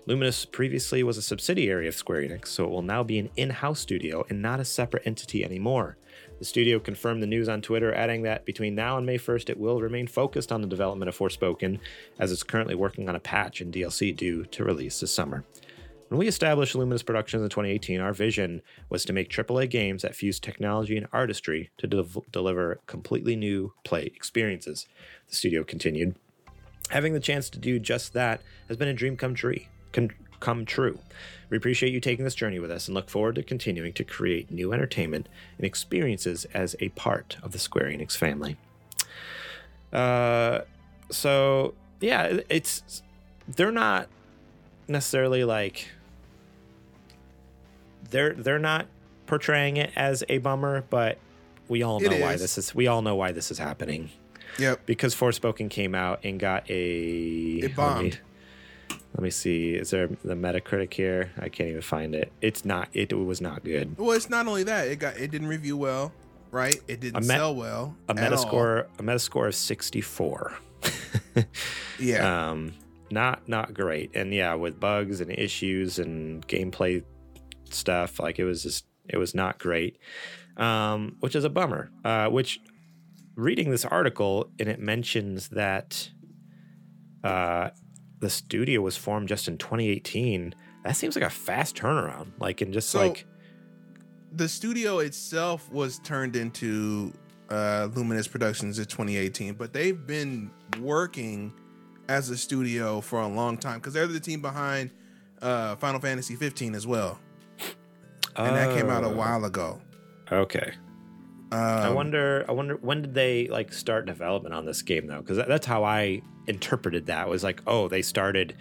Luminous previously was a subsidiary of Square Enix, so it will now be an in house studio and not a separate entity anymore. The studio confirmed the news on Twitter, adding that between now and May 1st, it will remain focused on the development of Forspoken, as it's currently working on a patch and DLC due to release this summer. When we established Luminous Productions in 2018, our vision was to make AAA games that fuse technology and artistry to de- deliver completely new play experiences. The studio continued. Having the chance to do just that has been a dream come true. Con- come true. We appreciate you taking this journey with us and look forward to continuing to create new entertainment and experiences as a part of the Square Enix family. Uh, so yeah, it's they're not necessarily like they're they're not portraying it as a bummer, but we all know why this is we all know why this is happening
Yep.
because Forspoken came out and got a
It
let me-
bombed.
Let me see. Is there the Metacritic here? I can't even find it. It's not. It was not good.
Well, it's not only that it got it didn't review well, right? It didn't
met-
sell well.
A
all.
Metascore. A Metascore of sixty four.
Yeah.
um, not not great. And yeah, with bugs and issues and gameplay stuff, like it was just it was not great. Um, which is a bummer. Uh, which reading this article and it mentions that uh, the studio was formed just in 2018. That seems like a fast turnaround. Like in just
So-
like
the studio itself was turned into uh, Luminous Productions in 2018, but they've been working as a studio for a long time because they're the team behind uh, Final Fantasy 15 as well, and that came out a
Oh,
while ago.
Okay.
Um,
I wonder. I wonder when did they like start development on this game though? Because that, that's how I interpreted that. Was like, oh, they started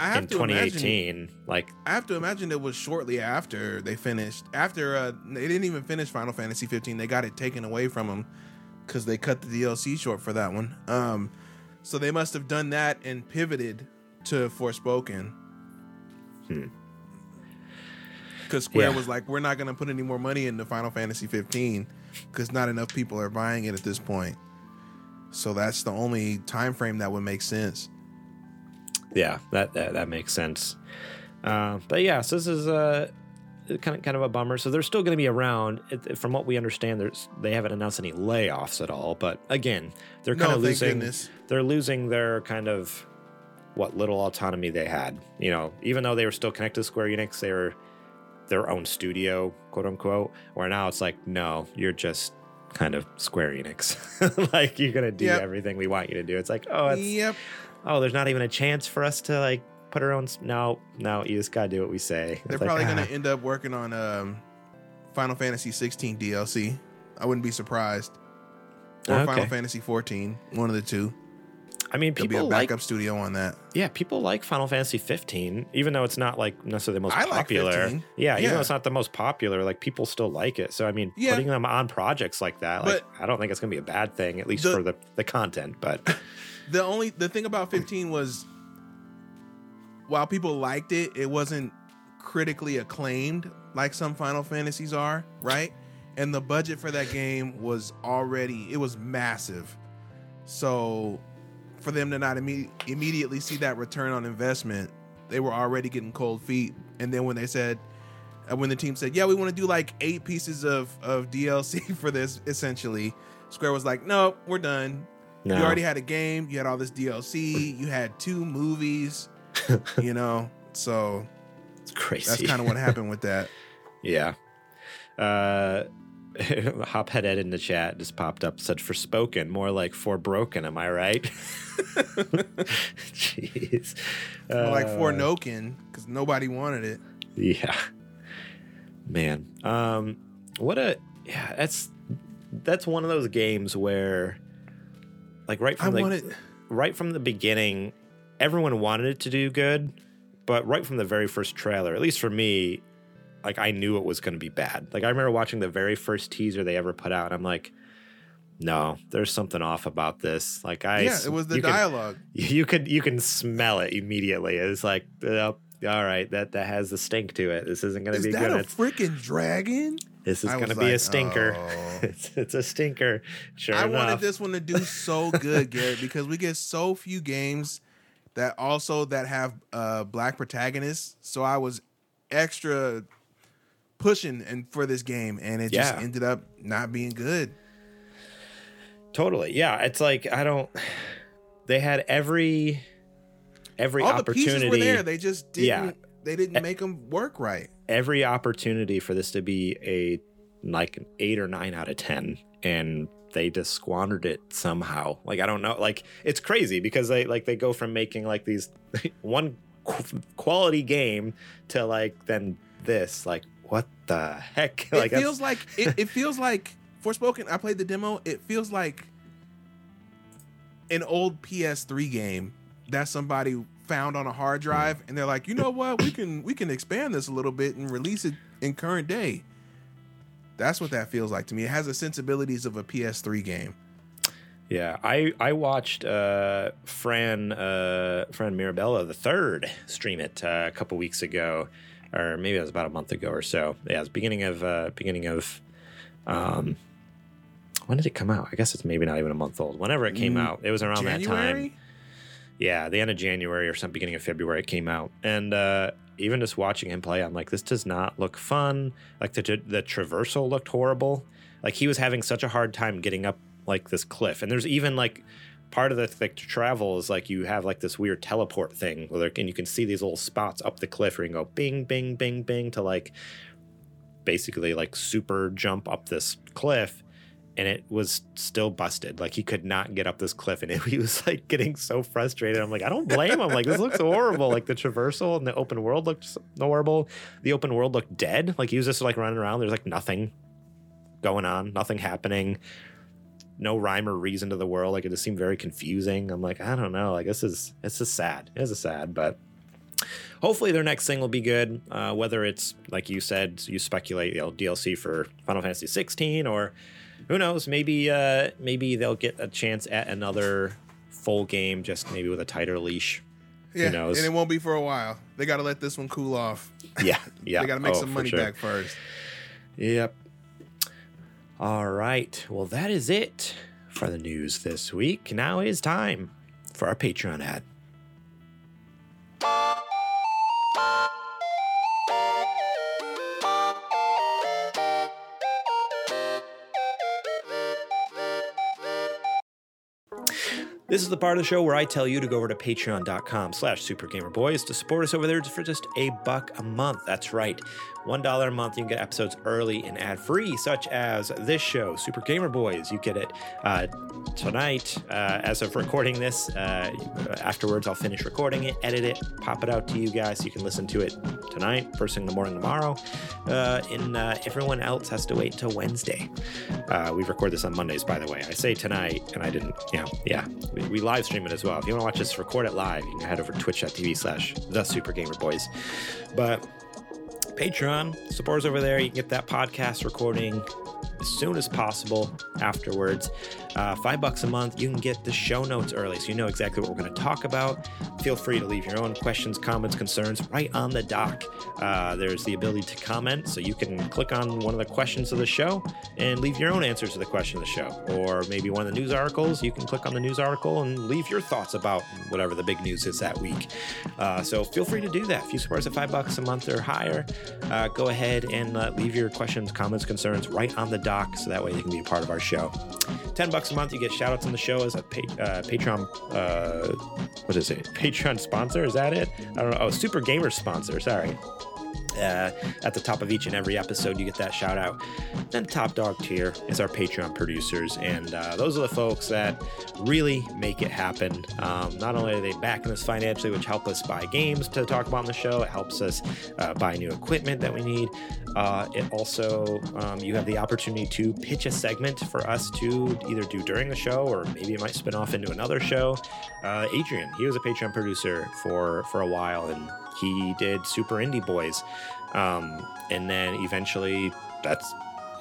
in
to imagine-
2018. Like,
I have to imagine it was shortly after they finished. After uh, they didn't even finish Final Fantasy 15, they got it taken away from them because they cut the DLC short for that one. Um, so they must have done that and pivoted to Forspoken.
Hmm.
Because Square
Yeah.
was like, we're not going to put any more money into Final Fantasy 15 because not enough people are buying it at this point. So that's the only time frame that would make sense.
yeah, that that, that makes sense. Uh, but yeah, so this is a kind of kind of a bummer. So they're still going to be around. It, from what we understand, there's they haven't announced any layoffs at all. But again, they're kind
No,
of losing.
goodness.
They're losing their kind of what little autonomy they had. You know, even though they were still connected to Square Enix, they were their own studio, quote unquote. Where now it's like, no, you're just kind of Square Enix. like you're gonna do
Yep.
everything we want you to do. It's like, oh, it's
Yep.
oh, there's not even a chance for us to like put our own. No, no, you just gotta do what we say.
They're
like,
probably
ah.
going to end up working on um, Final Fantasy 16 DLC. I wouldn't be surprised. Or
Okay.
Final Fantasy 14, one of the two.
I mean,
There'll be
people
a
like
backup studio on that.
yeah, people like Final Fantasy 15, even though it's not like necessarily the most
I
popular.
15.
Yeah, even
Yeah.
though it's not the most popular, like people still like it. So I mean,
Yeah.
putting them on projects like that, like
But-
I don't think it's gonna be a bad thing, at least
The-
for the the content. But
The only the thing about 15 was while people liked it, it wasn't critically acclaimed like some Final Fantasies are, right? And the budget for that game was already it was massive. So for them to not imme- immediately see that return on investment, they were already getting cold feet. And then when they said uh, when the team said, "Yeah, we want to do like eight pieces of of DLC for this," essentially, Square was like, "No, we're done.
No.
You already had a game. You had all this DLC. You had two movies. you know, so
it's crazy.
that's kind of what happened with that."
Yeah. Uh, Hophead Ed in the chat just popped up said for spoken, more like for broken. Am I right? Jeez.
Or like for
Uh,
Noken, because nobody wanted it.
Yeah. Man. Um what a yeah, that's that's one of those games where like right
I
from the
wanted.
right from the beginning everyone wanted it to do good, but right from the very first trailer, at least for me, like I knew it was going to be bad. Like I remember watching the very first teaser they ever put out and I'm like no, there's something off about this. Like I
Yeah, it was the
you
dialogue.
you could you can smell it immediately. It's like, oh, all right, that that has the stink to it. This isn't going to
Is
be
that
good.
a
It's-
freaking dragon?
this is going to be a stinker.
oh.
it's, it's a stinker. Sure
I
enough.
wanted this one to do so good, Garrett, because we get so few games that also that have uh, black protagonists. So I was extra pushing and for this game, and it just
Yeah.
ended up not being good.
Totally. Yeah. It's like I don't. They had every every
All the pieces
opportunity.
were there; they just didn't.
Yeah.
They didn't make them work right.
every opportunity for this to be a like an eight or nine out of ten, and they just squandered it somehow. Like I don't know. Like it's crazy because they like they go from making like these one qu- quality game to like then this. Like what the heck?
It
like that's-
feels like it, it feels like Forspoken. I played the demo. It feels like an old PS3 game that somebody found on a hard drive, and they're like, you know what, we can we can expand this a little bit and release it in current day. That's what that feels like to me. It has the sensibilities of a PS3 game.
Yeah, I I watched uh, Fran uh, Fran Mirabella the third stream it uh, a couple weeks ago, or maybe it was about a month ago or so. Yeah, it was beginning of uh, beginning of. Um, when did it come out? I guess it's maybe not even a month old. Whenever it came
Mm,
out, it was around that time. Yeah, the end of January or some beginning of February it came out, and uh, even just watching him play, I'm like, this does not look fun. Like the the traversal looked horrible. Like he was having such a hard time getting up like this cliff, and there's even like part of the like travel is like you have like this weird teleport thing where there, and you can see these little spots up the cliff where you can go bing bing bing bing to like basically like super jump up this cliff and it was still busted. Like he could not get up this cliff, and it, he was like getting so frustrated. I'm like, I don't blame him. Like this looks horrible. Like the traversal and the open world looked horrible. The open world looked dead. Like he was just like running around. There's like nothing going on, nothing happening, no rhyme or reason to the world. Like it just seemed very confusing. I'm like, I don't know. Like this is it's just sad. It's just sad, but. Hopefully their next thing will be good. Uh, whether it's like you said, you speculate, you know, DLC for Final Fantasy 16 or who knows maybe uh maybe they'll get a chance at another full game just maybe with a tighter leash
Yeah,
knows?
and it won't be for a while. They got to let this one cool off.
yeah yeah
They got to make
Oh,
some money
sure.
back first.
yep all right well that is it for the news this week now is time for our patreon ad This is the part of the show where I tell you to go over to patreon.com slash supergamerboys to support us over there for just a buck a month. That's right. $1 a month, you can get episodes early and ad-free, such as this show, Super Gamer Boys. You get it uh, tonight uh, as of recording this. Uh, afterwards, I'll finish recording it, edit it, pop it out to you guys so you can listen to it tonight, first thing in the morning tomorrow. Uh, and uh, everyone else has to wait until Wednesday. Uh, we record this on Mondays, by the way. I say tonight, and I didn't, you know, yeah. We, we live stream it as well. If you want to watch us record it live, you can head over to twitch.tv slash the Super Gamer Boys. But Patreon, support us over there. You can get that podcast recording as soon as possible afterwards. Uh, five bucks a month, you can get the show notes early so you know exactly what we're going to talk about. Feel free to leave your own questions, comments, concerns right on the doc. Uh, there's the ability to comment, so you can click on one of the questions of the show and leave your own answers to the question of the show. Or maybe one of the news articles, you can click on the news article and leave your thoughts about whatever the big news is that week. Uh, so feel free to do that. If you support us at five bucks a month or higher, uh, go ahead and uh, leave your questions, comments, concerns right on the doc so that way they can be a part of our show. 10 bucks a month, you get shout outs on the show as a pa- uh, Patreon, uh, what is it? Patreon sponsor? Is that it? I don't know. Oh, Super Gamer sponsor. Sorry. Uh, at the top of each and every episode, you get that shout out. Then, top dog tier is our Patreon producers, and uh, those are the folks that really make it happen. Um, not only are they backing us financially, which help us buy games to talk about on the show, it helps us uh, buy new equipment that we need. Uh, it also, um, you have the opportunity to pitch a segment for us to either do during the show or maybe it might spin off into another show. Uh, Adrian, he was a Patreon producer for for a while, and he did Super Indie Boys. Um, and then eventually, that's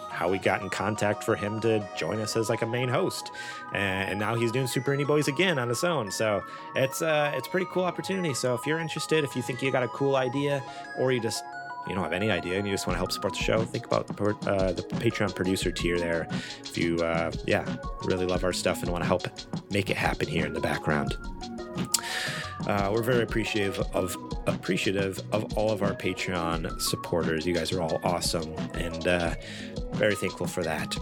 how we got in contact for him to join us as like a main host. And, now he's doing Super Indie Boys again on his own. So it's uh, it's a pretty cool opportunity. So if you're interested, if you think you got a cool idea, or you just you don't have any idea and you just want to help support the show, think about uh, the Patreon producer tier there. If you, uh, yeah, really love our stuff and want to help make it happen here in the background. Uh, we're very appreciative of appreciative of all of our Patreon supporters. You guys are all awesome, and uh, very thankful for that.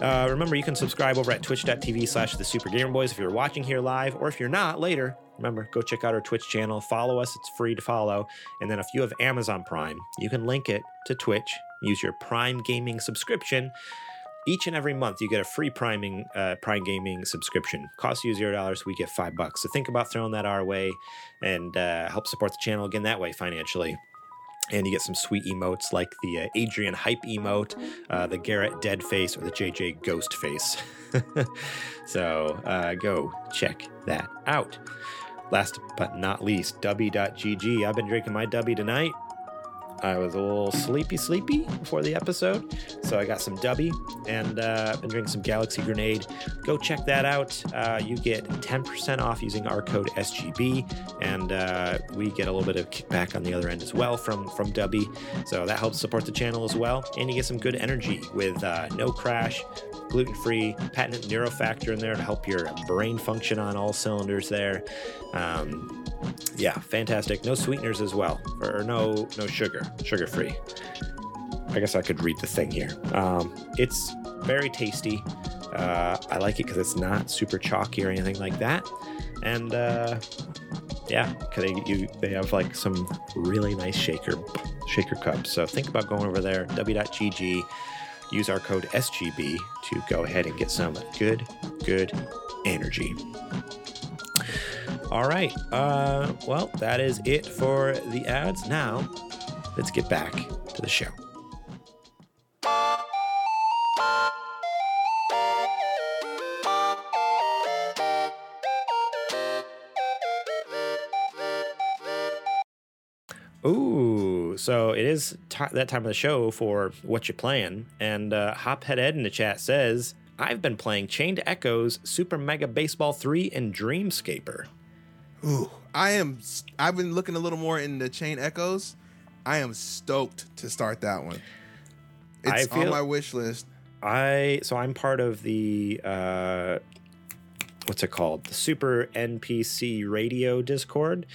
Uh, remember, you can subscribe over at twitch.tv slash the Super Gamer Boys if you're watching here live, or if you're not later, remember, go check out our Twitch channel, follow us, it's free to follow. And then if you have Amazon Prime, you can link it to Twitch, use your Prime Gaming subscription. Each and every month, you get a free priming uh, Prime Gaming subscription. Costs you zero dollars. We get five bucks. So think about throwing that our way and uh, help support the channel again that way financially and you get some sweet emotes like the uh, Adrian hype emote, uh, the Garrett dead face, or the JJ ghost face. so uh, go check that out. Last but not least, Dubby.gg. I've been drinking my Dubby tonight. I was a little sleepy, sleepy before the episode, so I got some Dubby and uh, been drinking some Galaxy Grenade. Go check that out. Uh, you get 10% off using our code SGB, and uh, we get a little bit of kickback on the other end as well from from Dubby. So that helps support the channel as well, and you get some good energy with uh, no crash, gluten free, patented neurofactor in there to help your brain function on all cylinders there. Um, yeah, fantastic. No sweeteners as well, or no no sugar, sugar free. I guess I could read the thing here. Um, it's very tasty. Uh, I like it because it's not super chalky or anything like that, and uh, yeah, because they you, they have like some really nice shaker shaker cups. So think about going over there, w.gg. Use our code SGB to go ahead and get some good, good energy. All right. Uh, well, that is it for the ads. Now, let's get back to the show. Ooh, so it is t- that time of the show for what you playing. And uh, Hophead Ed in the chat says, I've been playing Chained Echoes, Super Mega Baseball 3, and Dreamscaper.
Ooh, I am. I've been looking a little more in the Chained Echoes. I am stoked to start that one. It's
feel-
on my wish list.
I so I'm part of the uh what's it called? The Super NPC radio Discord.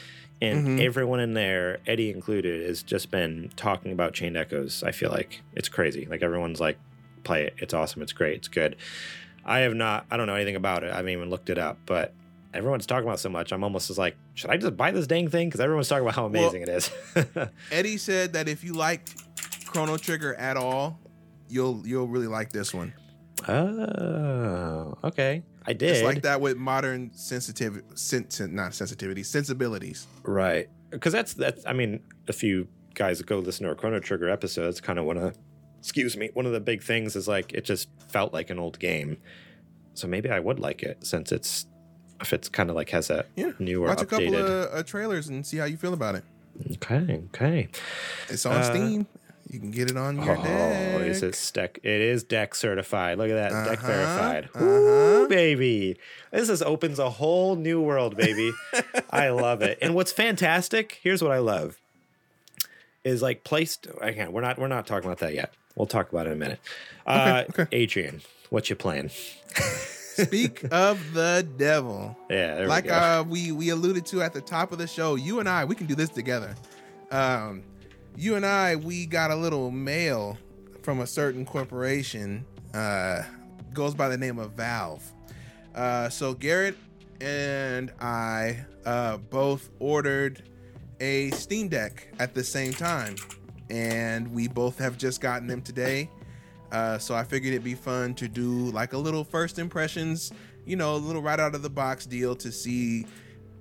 And
Mhm.
everyone in there, Eddie included, has just been talking about Chained Echoes. I feel like it's crazy. Like everyone's like, play it. It's awesome. It's great. It's good. I have not, I don't know anything about it. I haven't even looked it up, but everyone's talking about so much. I'm almost just like, should I just buy this dang thing? Because everyone's talking about how
Well-
amazing it is.
Eddie said that if you like Chrono Trigger at all, you'll you'll really like this one.
oh, okay. I did.
It's like that with modern sensitivity, sen- sen- not sensitivity, sensibilities.
Right. Because that's that's I mean, if you guys go listen to our Chrono Trigger episode, that's kind of one of excuse me, one of the big things is like it just felt like an old game. So maybe I would like it since it's if it's kind of like has a
Yeah,
newer
watch a couple of uh, trailers and see how you feel about it.
okay, okay.
It's on
Uh,
Steam. You can get it on your
Oh,
deck.
is it deck? It is deck certified. Look at that, deck
Uh-huh,
verified.
uh-huh.
Ooh, baby, this is opens a whole new world, baby. I love it. And what's fantastic? Here's what I love: is like placed. Again, we're not we're not talking about that yet. We'll talk about it in a minute. Uh, Adrian, what you playing?
Speak of the devil.
Yeah, there
like
we go.
uh, we we alluded to at the top of the show, you and I, we can do this together. Um, you and I, we got a little mail from a certain corporation. Uh, goes by the name of Valve. Uh, so Garrett and I uh, both ordered a Steam Deck at the same time, and we both have just gotten them today. Uh, so I figured it'd be fun to do like a little first impressions, you know, a little right out of the box deal to see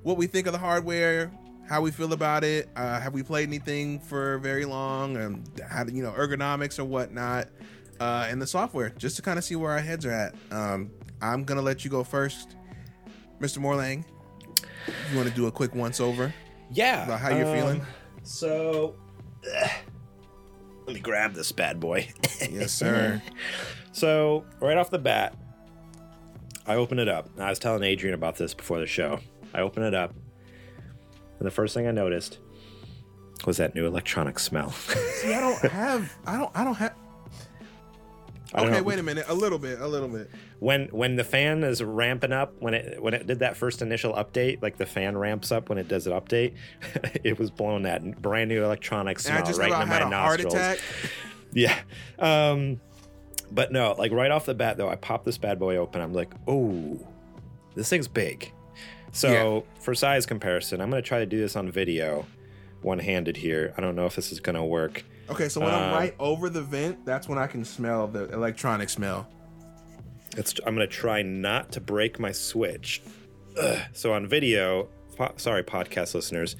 what we think of the hardware, how we feel about it. Uh, have we played anything for very long? And how you know ergonomics or whatnot, uh, and the software, just to kind of see where our heads are at. Um, I'm gonna let you go first, Mr. Morlang. You want to do a quick once over
yeah,
about how you're feeling?
um, So, let me grab this bad boy.
Yes, sir.
So right off the bat, I open it up. I was telling Adrian about this before the show. I open it up, and the first thing I noticed was that new electronic smell.
See, I don't have. I don't. I don't have. Okay, wait a minute. A little bit. A little bit.
When when the fan is ramping up, when it when it did that first initial update, like the fan ramps up when it does an update, it was blowing that brand new electronic smell right into my nostrils. Yeah. Um, but no, like right off the bat though, I pop this bad boy open. I'm like, oh, this thing's big. So for size comparison, I'm gonna try to do this on video, one handed here. I don't know if this is gonna work.
Okay, so when I'm
Um,
right over the vent, that's when I can smell the electronic smell.
It's I'm gonna try not to break my switch. Ugh. So on video, po- sorry podcast listeners,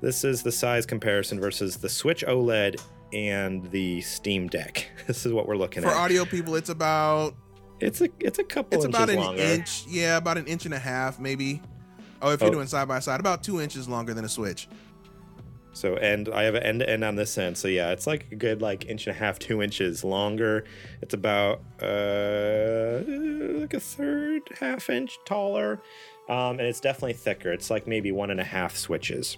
this is the size comparison versus the Switch OLED and the Steam Deck. This is what we're looking
For
at.
For audio people, it's about
it's a it's a couple
it's
inches
about an
longer.
inch. Yeah, about an inch and a half, maybe. Oh, if you're
Oh.
doing side by side, about two inches longer than a Switch.
So and I have an end to end on this end. So yeah, it's like a good like inch and a half, two inches longer. It's about uh like a third half inch taller. Um, and it's definitely thicker. It's like maybe one and a half switches.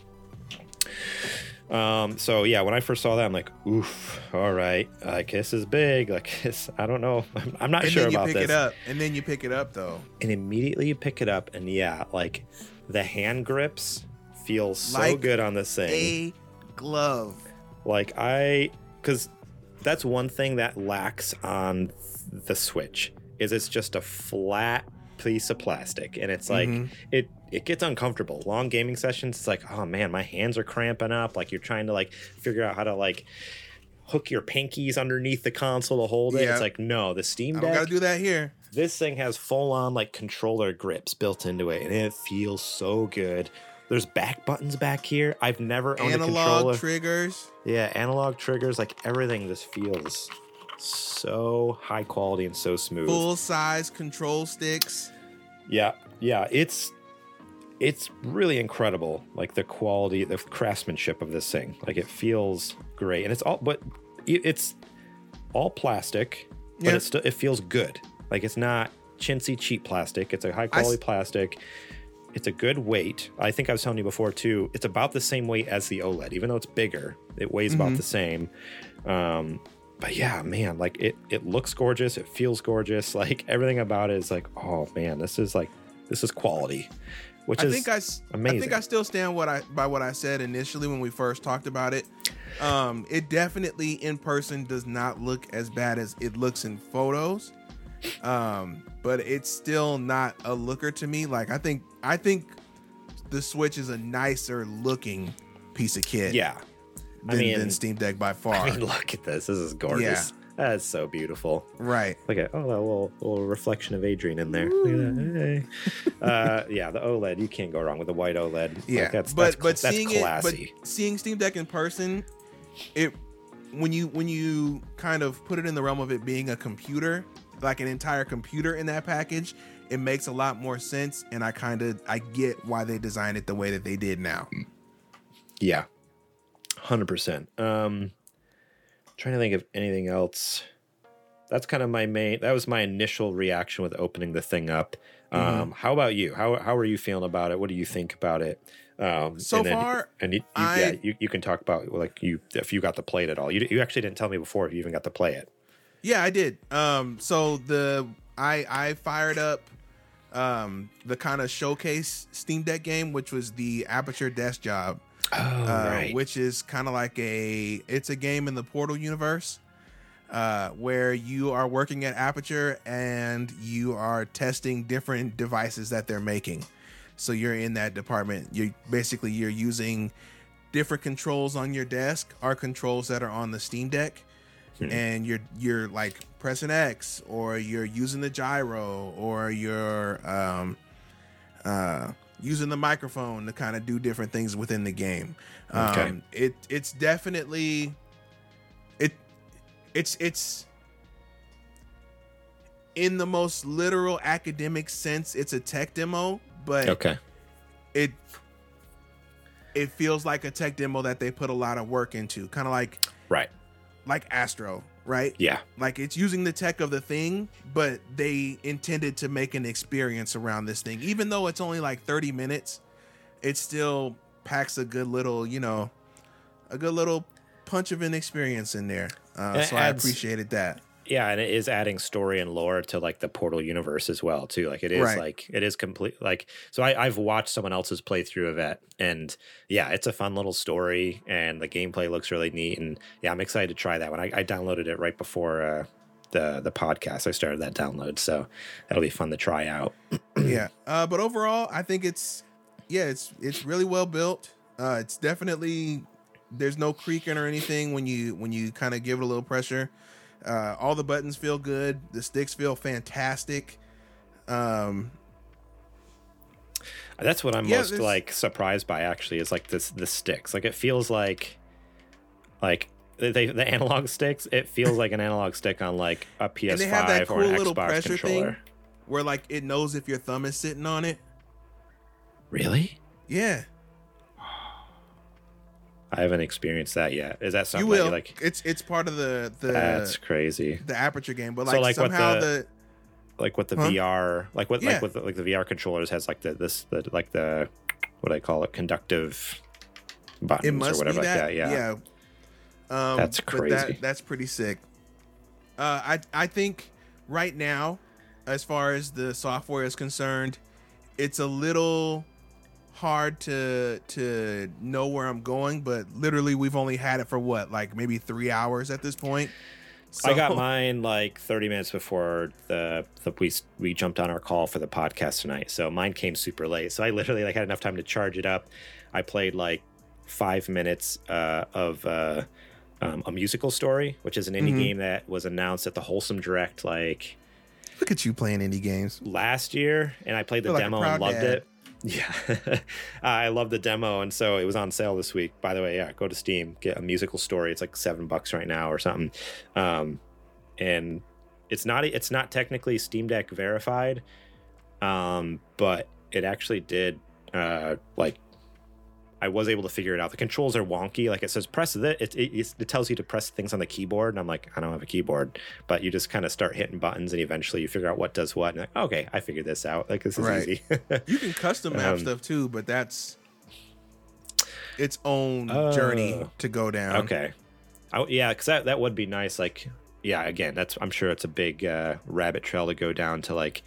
Um, so yeah, when I first saw that, I'm like, oof, all right, like this is big. Like this, I don't know. I'm, I'm not
And
sure
then you pick
this.
it up, and then you pick it up though.
And immediately you pick it up, and yeah, like the hand grips feel so
Like
good on this thing.
A glove.
Like I, because that's one thing that lacks on the Switch is it's just a flat piece of plastic, and it's like
Mhm.
it it gets uncomfortable. Long gaming sessions, it's like oh man, my hands are cramping up. Like you're trying to like figure out how to like hook your pinkies underneath the console to hold it.
Yeah.
It's like no, the Steam Deck.
I gotta do that here.
this thing has full on like controller grips built into it and it feels so good there's back buttons back here. I've never owned a
Analog
controller.
triggers.
yeah analog triggers like everything just feels so high quality and so smooth.
Full size control sticks.
yeah yeah it's it's really incredible like the quality the craftsmanship of this thing. Like it feels great and it's all but it- it's all plastic but
Yeah.
it's still it feels good. Like it's not chintzy cheap plastic. It's a high quality plastic it's a good weight i think i was telling you before too it's about the same weight as the oled even though it's bigger it weighs about
Mhm.
the same um but yeah man like it it looks gorgeous it feels gorgeous like everything about it is like oh man this is like this is quality which
I
is
think I amazing. I think I still stand what I by what I said initially when we first talked about it. Um, it definitely in person does not look as bad as it looks in photos. Um, but it's still not a looker to me. Like I think I think the Switch is a nicer looking piece of kit.
yeah
than,
I mean-
than Steam Deck by far.
i mean look at this this is gorgeous that's so beautiful
right.
Look at oh that little little reflection of Adrian in there. Look at that. Hey. uh, yeah, the OLED. You can't go wrong with the white OLED. Like,
Yeah,
that's
but
that's,
but
that's
seeing
classy.
it, but seeing Steam Deck in person, it when you when you kind of put it in the realm of it being a computer, like an entire computer in that package, it makes a lot more sense, and I kind of I get why they designed it the way that they did now.
yeah, hundred percent. Um, trying to think of anything else. That's kind of my main. That was my initial reaction with opening the thing up.
Mm-hmm.
Um, how about you? How how are you feeling about it? What do you think about it? Um,
So
and then-
far,
and you, you,
I-
yeah, you, you can talk about like you if you got to play it at all. You you actually didn't tell me before if you even got to play it.
Yeah, I did. Um, so the I I fired up um the kind of showcase Steam Deck game, which was the Aperture Desk Job,
Oh,
uh, which is kind of like a it's a game in the Portal universe. Uh, where you are working at Aperture and you are testing different devices that they're making. So you're in that department. You basically you're using different controls on your desk are controls that are on the Steam Deck and you're you're like pressing X or you're using the gyro or you're um uh using the microphone to kind of do different things within the game. Um it it's definitely it it's it's in the most literal academic sense it's a tech demo, but
okay.
it it feels like a tech demo that they put a lot of work into, kind of like
Right.
Like Astro, right?
Yeah.
Like it's using the tech of the thing, but they intended to make an experience around this thing. Even though it's only like 30 minutes, it still packs a good little, you know, a good little punch of an experience in there. Uh, so
adds-
I appreciated that.
Yeah, and it is adding story and lore to like the Portal universe as well too. Like it is
Right.
like it is complete. Like so, I, I've watched someone else's playthrough of it, and yeah, it's a fun little story, and the gameplay looks really neat. And yeah, I'm excited to try that one. I, I downloaded it right before uh, the the podcast. I started that download, so that'll be fun to try out.
yeah. Uh, but overall, I think it's yeah, it's it's really well built. Uh, it's definitely there's no creaking or anything when you when you kind of give it a little pressure. Uh, all the buttons feel good. The sticks feel fantastic. Um,
That's what I'm
Yeah,
most
there's-
like surprised by. Actually, is like this the sticks. Like it feels like like. They, the analog sticks, it feels like an analog stick on like a PS5
and they have that
or
cool
an
little
Xbox
pressure
controller.
thing where like it knows if your thumb is sitting on it.
Really?
Yeah,
I haven't experienced that yet. Is that something
you will.
like?
it's it's part of the the
That's crazy.
the aperture game, but
So,
like,
like, what
somehow
the-
the
Like with the
Huh?
VR, like what
Yeah.
like with the, like the VR controllers has like the this the like the what do I call it conductive buttons or whatever like
that.
that. Yeah.
Um,
That's
but
crazy.
That, that's pretty sick. Uh, I I think right now, as far as the software is concerned, it's a little hard to to know where I'm going. But literally, we've only had it for what, like maybe three hours at this point. So,
I got mine like 30 minutes before the, the we we jumped on our call for the podcast tonight. So mine came super late. So I literally like had enough time to charge it up. I played like five minutes uh, of uh, um, a musical story, which is an indie
Mhm.
game that was announced at the Wholesome Direct like
Look at you playing indie games.
last year, and I played the
Feel like a
demo and loved
dad.
it. Yeah, I love the demo, and so it was on sale this week. By the way, yeah, go to Steam, get a musical story. It's like seven bucks right now or something. Um, and it's not it's not technically Steam Deck verified, um, but it actually did uh, like I was able to figure it out. The controls are wonky. Like it says press this. It, it, it tells you to press things on the keyboard. And I'm like, I don't have a keyboard. But you just kind of start hitting buttons and eventually you figure out what does what. And like, okay, I figured this out. Like this is
Right.
easy.
You can custom map
Um,
stuff too, but that's its own
Oh.
journey to go down.
okay. I, yeah, because that, that would be nice. Like, yeah, again, that's I'm sure it's a big uh, rabbit trail to go down to like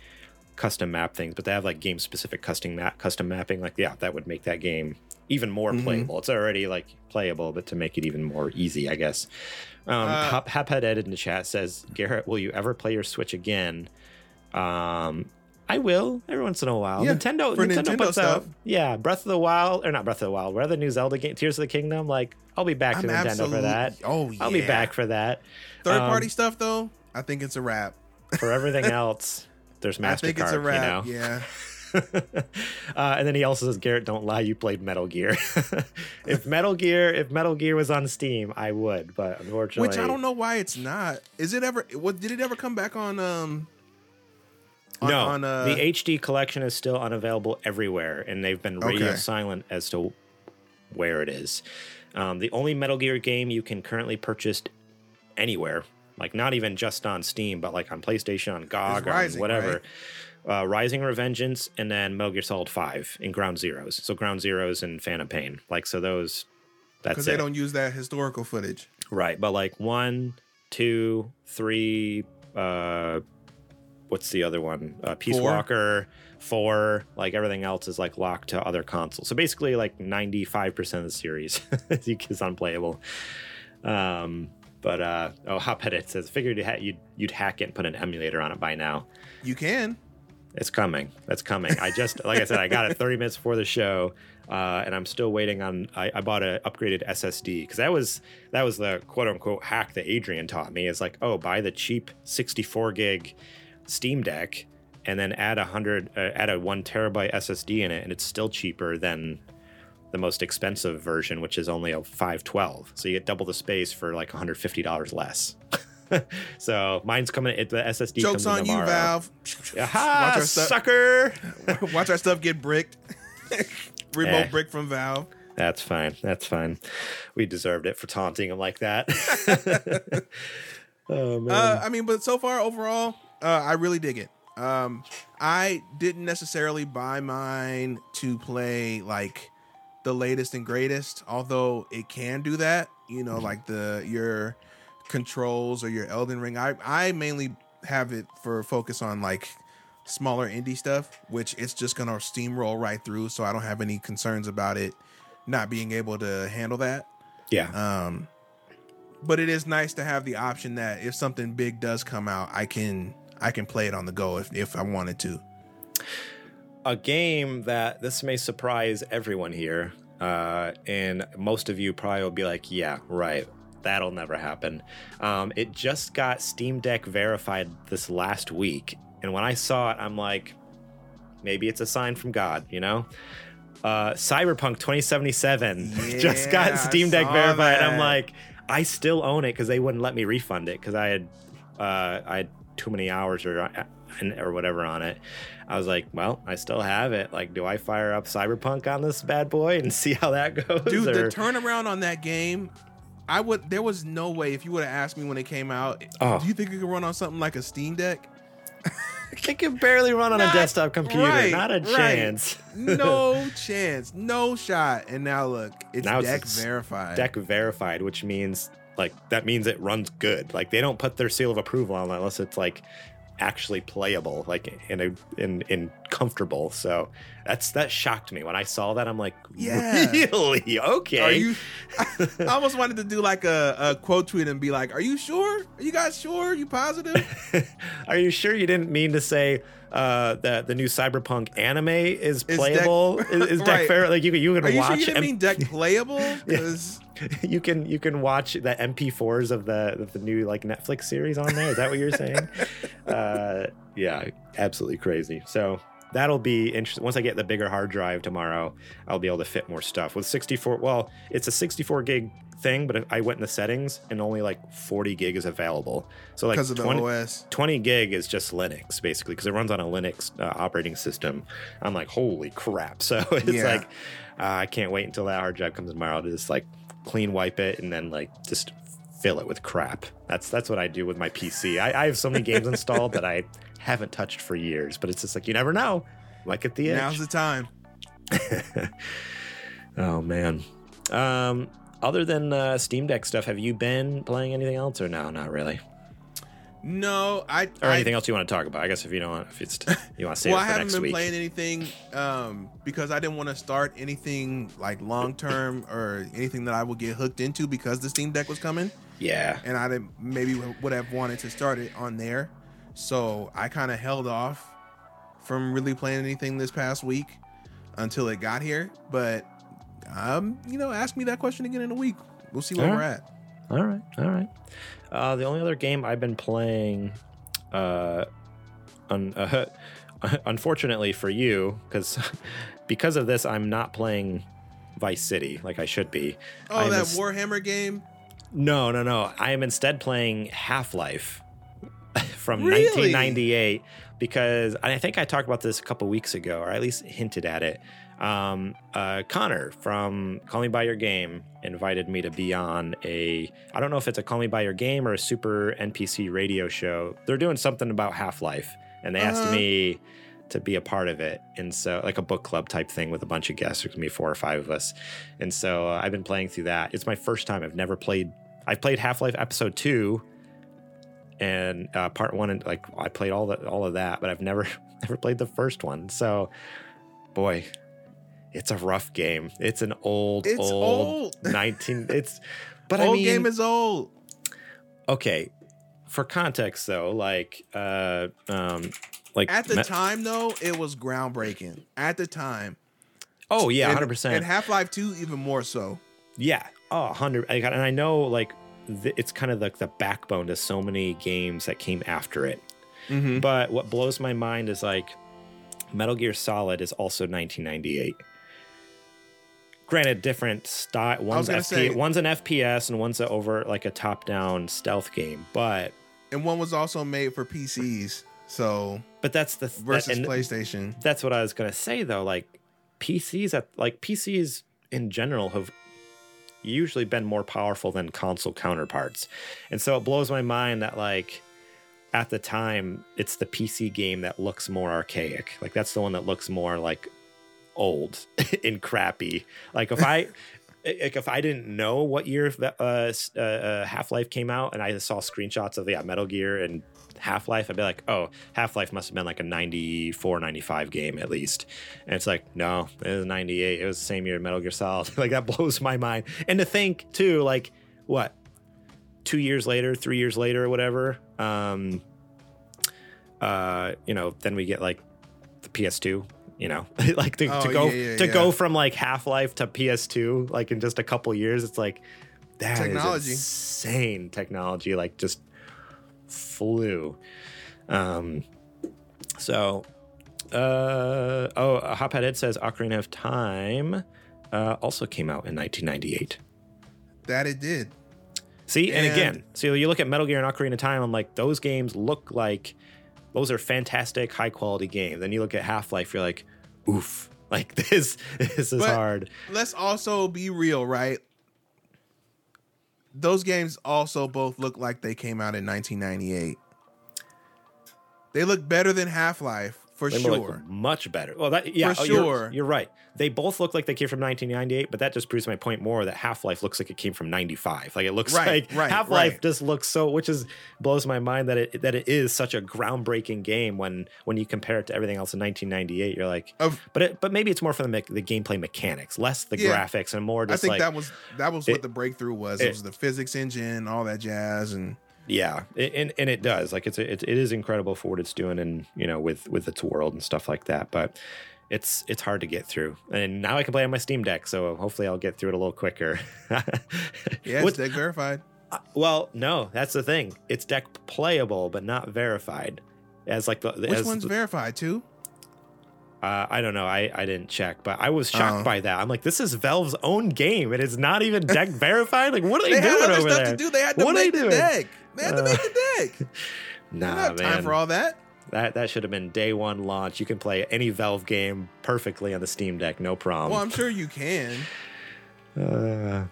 custom map things, but they have like game specific custom map custom mapping. Like, yeah, that would make that game even more
Mhm.
playable. It's already like playable, but to make it even more easy, I guess. Um,
Uh,
Hop, Hophead Ed in the chat says, Garrett, will you ever play your Switch again? Um, I will every once in a while.
Yeah,
Nintendo, Nintendo,
Nintendo
puts out,
stuff.
yeah, Breath of the Wild or not Breath of the Wild, the new Zelda game, Tears of the Kingdom. Like, I'll be back to
I'm
Nintendo for that.
Oh yeah.
I'll be back for that.
Third
Um,
party stuff though, I think it's a wrap.
For everything else, there's
I think it's a
Mastercard,
wrap.
you know.
Yeah.
uh, and then he also says, Garrett, don't lie, you played Metal Gear. if Metal Gear, if Metal Gear was on Steam, I would, but unfortunately,
Which I don't know why it's not. Is it ever? What did it ever come back on? Um. On,
no,
on, uh,
the HD collection is still unavailable everywhere, and they've been radio
Okay.
silent as to where it is. Um, the only Metal Gear game you can currently purchase anywhere. Like not even just on Steam, but like on PlayStation, on GOG,
Rising,
whatever. Uh, Rising Revengeance, and then Metal Gear Solid Five in Ground Zeroes. So Ground Zeroes and Phantom Pain. Like so those. That's
because they don't use that historical footage.
Right, but like one, two, three. Uh, what's the other one? Uh, Peace
Four.
Walker, four. Like everything else is like locked to other consoles. So basically, like ninety five percent of the series is unplayable. Um, but uh, oh, Hophead Ed says figured you'd you'd hack it and put an emulator on it by now.
You can.
It's coming. That's coming. I just, like I said, I got it 30 minutes before the show, uh, and I'm still waiting on. I, I bought an upgraded SSD because that was that was the quote unquote hack that Adrian taught me. Is like, oh, buy the cheap 64 gig Steam Deck, and then add a hundred, uh, add a one terabyte SSD in it, and it's still cheaper than the most expensive version, which is only a 512. So you get double the space for like 150 dollars less. so mine's coming. It, the SSD
Jokes
comes
on you,
tomorrow.
Valve.
Aha,
Watch our stuff.
sucker.
Watch our stuff get bricked. Remote
Eh.
brick from Valve.
That's fine. That's fine. We deserved it for taunting him like that. oh man.
Uh, I mean, but so far overall, uh, I really dig it. Um, I didn't necessarily buy mine to play like the latest and greatest, although it can do that. You know, like the your controls or your Elden Ring. I I mainly have it for focus on like smaller indie stuff, which it's just gonna steamroll right through. So I don't have any concerns about it not being able to handle that.
yeah.
Um, but it is nice to have the option that if something big does come out, I can I can play it on the go if if I wanted to.
A game that this may surprise everyone here, uh, and most of you probably will be like, "Yeah, right, that'll never happen." Um, it just got Steam Deck verified this last week, and when I saw it, I'm like, maybe it's a sign from God, you know? Uh, Cyberpunk 2077 just got Steam Deck verified. I'm like, I still own it because they wouldn't let me refund it because I had uh, I had too many hours or uh, or whatever on it. I was like, well, I still have it. Like, do I fire up Cyberpunk on this bad boy and see how that goes?
Dude,
or-
the turnaround on that game, I would there was no way if you would have asked me when it came out,
Oh.
do you think it could run on something like a Steam Deck?
it can barely run on
Not-
a desktop computer.
right,
Not a
right.
chance.
No chance, no shot. And now look, it's
Now
deck
it's
verified.
Deck verified, which means like that means it runs good. Like they don't put their seal of approval on it unless it's like actually playable, like in a in in comfortable. So that's that shocked me when I saw that. I'm like,
Yeah.
really? Okay.
Are you? I almost wanted to do like a, a quote tweet and be like, "Are you sure? Are you guys sure? you positive?"
Are you sure you didn't mean to say uh, that the new Cyberpunk anime is playable? is, is deck
Right.
fair? Like you can you can
Are you
watch
sure you didn't
M-
mean deck playable? Because
you can you can watch the MP4s of the of the new like Netflix series on there. Is that what you're saying? uh, yeah, absolutely crazy. So that'll be interesting. Once I get the bigger hard drive tomorrow, I'll be able to fit more stuff with 64. Well, it's a 64 gig thing, but I went in the settings and only like 40 gig is available. So like
because of the
20,
OS.
20 gig is just Linux basically because it runs on a Linux uh, operating system. I'm like, holy crap! So it's
Yeah.
like uh, I can't wait until that hard drive comes tomorrow to just like clean wipe it and then like just fill it with crap. That's that's what I do with my PC. I, I have so many games installed that I haven't touched for years, but it's just like you never know. Like at the
end.
Now's
the time.
oh man. Um, other than uh, Steam Deck stuff, have you been playing anything else or no? Not really.
No, I
Or
I,
anything else you want to talk about? I guess if you don't, want, if it's you want to save
well, I haven't been
week.
playing anything um, because I didn't want to start anything like long term or anything that I would get hooked into because the Steam Deck was coming,
Yeah.
and I didn't maybe would have wanted to start it on there. So I kind of held off from really playing anything this past week until it got here. But um, you know, ask me that question again in a week. We'll see where we're at.
All right, all right. Uh, the only other game I've been playing, uh, un- uh, unfortunately for you, because because of this, I'm not playing Vice City like I should be.
Oh, that
ins-
Warhammer game.
No, no, no. I am instead playing Half Life from
Really?
1998 because I think I talked about this a couple weeks ago, or at least hinted at it. Um, uh, Connor from Call Me by Your Game invited me to be on a. I don't know if it's a Call Me by Your Game or a Super NPC radio show. They're doing something about Half Life, and they asked
Uh-huh.
me to be a part of it. And so, like a book club type thing with a bunch of guests. There's gonna be four or five of us. And so, uh, I've been playing through that. It's my first time. I've never played. I've played Half Life Episode Two and uh, part one and like I played all the all of that, but I've never never played the first one. So, boy, it's a rough game. It's an old,
It's
old,
old.
nineteen. It's, but
Old
I mean,
game is old.
okay. For context, though, like, uh, um, like
At the
me-
time, though, it was groundbreaking. At the time.
oh yeah, hundred percent, And
Half Life 2, even more so.
yeah, Oh, 100 And I know, like, th- it's kind of like the backbone to so many games that came after it.
Mm-hmm.
But what blows my mind is like Metal Gear Solid is also 1998. Granted, different style. One's FP,
say-
one's an FPS and one's a over like a top-down stealth game. But
And one was also made for PCs. So
but that's the that-
versus
and
PlayStation.
That's what I was gonna say though. Like PCs at like PCs in general have usually been more powerful than console counterparts, and so it blows my mind that like at the time it's the PC game that looks more archaic. Like that's the one that looks more like old and crappy. Like if I. Like if I didn't know what year uh, uh, uh, Half Life came out, and I saw screenshots of yeah Metal Gear and Half Life, I'd be like, oh, Half Life must have been like a 94, 95 game at least. And it's like, no, it was 98. It was the same year Metal Gear Solid. like that blows my mind. And to think too, like what, two years later, three years later, or whatever, um, uh, you know, then we get like the PS2. You know, like to,
Oh,
to go
yeah, yeah,
to
yeah.
go from like Half Life to PS2, like in just a couple years, it's like that is
Technology.
insane technology. Like just flew. Um, so, uh, oh, Hophead Ed says Ocarina of Time uh, also came out in 1998.
That it did.
See, and,
And-
again, so you look at Metal Gear and Ocarina of Time, I'm like, those games look like those are fantastic, high quality games. Then you look at Half Life, you're like, oof, like this, this is
But-
hard.
Let's also be real, right? Those games also both look like they came out in 1998. They look better than Half Life for
They
sure.
much better. Well, that yeah,
For
oh, you're-
sure.
You're, right. They both look like they came from 1998, but that just proves my point more that Half Life looks like it came from 95. Like it looks
Right,
like
right,
Half Life
right.
just looks so, which is blows my mind that it that it is such a groundbreaking game when when you compare it to everything else in 1998. You're like,
Of-
but it, but maybe it's more for the the gameplay mechanics, less the
Yeah.
graphics, and more
I think
like
that was that was what
it-
the breakthrough was. It,
it-
was the physics engine, all that jazz, and
Yeah, it, and and it does. Like it's it, it is incredible for what it's doing, and you know with with its world and stuff like that. But it's it's hard to get through. And now I can play on my Steam Deck, so hopefully I'll get through it a little quicker.
yeah,
What-
it's deck verified.
well, no, that's the thing. It's deck playable, but not verified. As like the
Which one's
the-
verified too?
uh, I don't know. I, I didn't check, but I was shocked
Oh.
by that. I'm like, this is Valve's own game. And It is not even deck verified. Like, what are they,
They had
doing
other
over
stuff
there?
to do. They had to
What are
make the deck. They had to make
Uh,
the deck.
Nah,
have
man.
time for all that.
That that should have been day one launch. You can play any Valve game perfectly on the Steam Deck, no problem.
Well, I'm sure you can.
uh,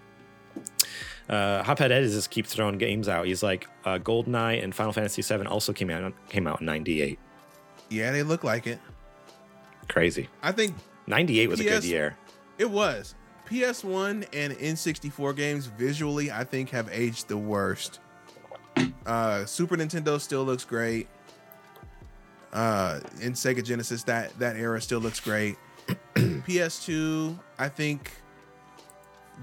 uh, Hophead Ed just keeps throwing games out. He's like, uh, GoldenEye and Final Fantasy VII also came out came out in '98.
Yeah, they look like it.
Crazy.
I think
'98 was a good year.
it was. PS1 and N64 games visually, I think, have aged the worst. Uh, Super Nintendo still looks great. Uh, in Sega Genesis, that that era still looks great. PS2, I think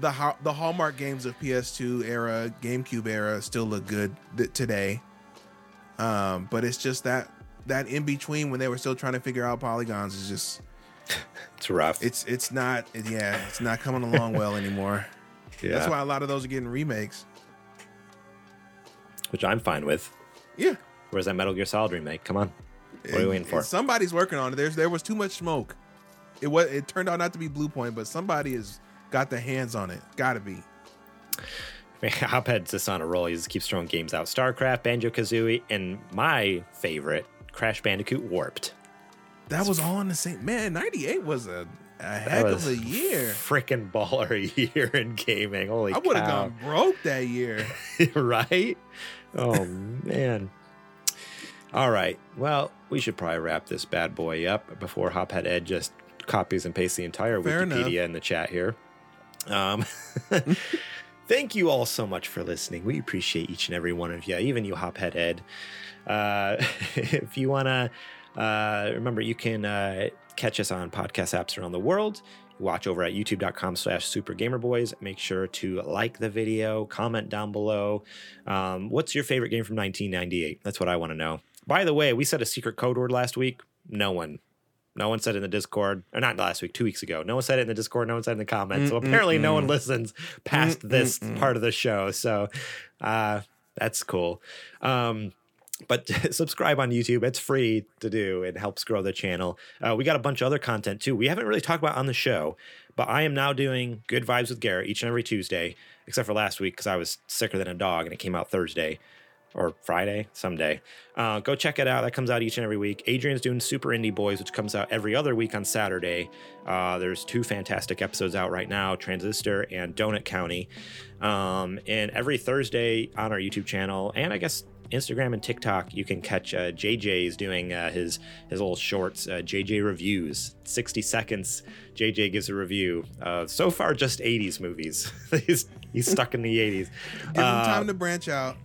the ha- the hallmark games of PS2 era, GameCube era, still look good th- today. Um, but it's just that that in between when they were still trying to figure out polygons is just
It's rough.
it's it's not yeah it's not coming along well anymore.
yeah,
That's why a lot of those are getting remakes.
Which I'm fine with.
Yeah,
Where's that Metal Gear Solid remake? Come on. What are you waiting for?
Somebody's working on it. There's there was too much smoke. It was it turned out not to be Bluepoint, but somebody has got their hands on it. Got to be.
Hophead's just on a roll. He just keeps throwing games out. StarCraft, Banjo Kazooie, and my favorite, Crash Bandicoot Warped.
That was all in the same man. '98 was a A heck of a year.
Freaking baller year in gaming. Holy
I would have gone broke that year.
right? Oh man. All right. Well, we should probably wrap this bad boy up before Hophead Ed just copies and pastes the entire
Fair
Wikipedia
enough.
in the chat here. Um, thank you all so much for listening. We appreciate each and every one of you, even you, Hophead Ed. Uh, if you want to uh, remember, you can uh, catch us on podcast apps around the world. Watch over at youtube.com slash supergamerboys. Make sure to like the video, comment down below. Um, what's your favorite game from 1998? That's what I want to know. By the way, we said a secret code word last week. No one. No one said it in the Discord, or not last week, two weeks ago. No one said it in the Discord. No one said it in the comments. So apparently, no one listens past this part of the show. So uh, that's cool. Um, but subscribe on YouTube. It's free to do. It helps grow the channel. Uh, we got a bunch of other content too. We haven't really talked about on the show, but I am now doing Good Vibes with Garrett each and every Tuesday, except for last week because I was sicker than a dog and it came out Thursday or Friday, someday. Uh, go check it out. That comes out each and every week. Adrian's doing Super Indie Boys, which comes out every other week on Saturday. Uh, there's two fantastic episodes out right now Transistor and Donut County. Um, and every Thursday on our YouTube channel, and I guess Instagram and TikTok, you can catch uh, JJ's doing uh, his his little shorts, uh, JJ reviews, 60 seconds. JJ gives a review. Uh, so far, just 80s movies. he's he's stuck in the 80s.
Give him
Uh,
time to branch out.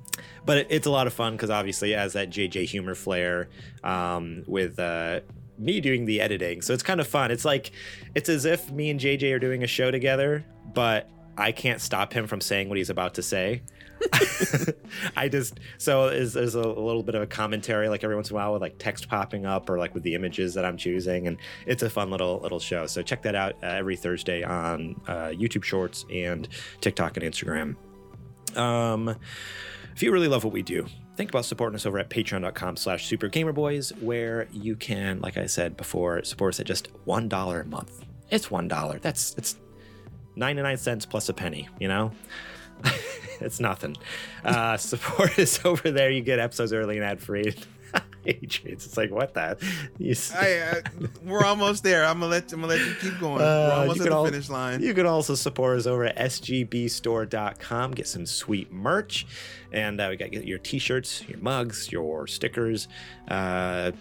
but it, it's a lot of fun because obviously it has that JJ humor flair um, with uh, me doing the editing. So it's kind of fun. It's like it's as if me and JJ are doing a show together, but I can't stop him from saying what he's about to say. I just so is there's a, little bit of a commentary like every once in a while with like text popping up or like with the images that I'm choosing, and it's a fun little little show. So check that out uh, every Thursday on uh, YouTube Shorts and TikTok and Instagram. Um, if you really love what we do, think about supporting us over at patreon.com slash supergamerboys, where you can, like I said before, support us at just $1 a month. It's $1. That's it's 99 cents plus a penny, you know? it's nothing. Uh, support us over there. You get episodes early and ad free. It's like, what s-
I, I, we're almost there. I'm gonna let I'm gonna let you keep going. we're
Uh,
almost
you
at the
al-
finish line.
You can also support us over at sgbstore.com. Get some sweet merch. And uh, we got your t shirts, your mugs, your stickers. Uh,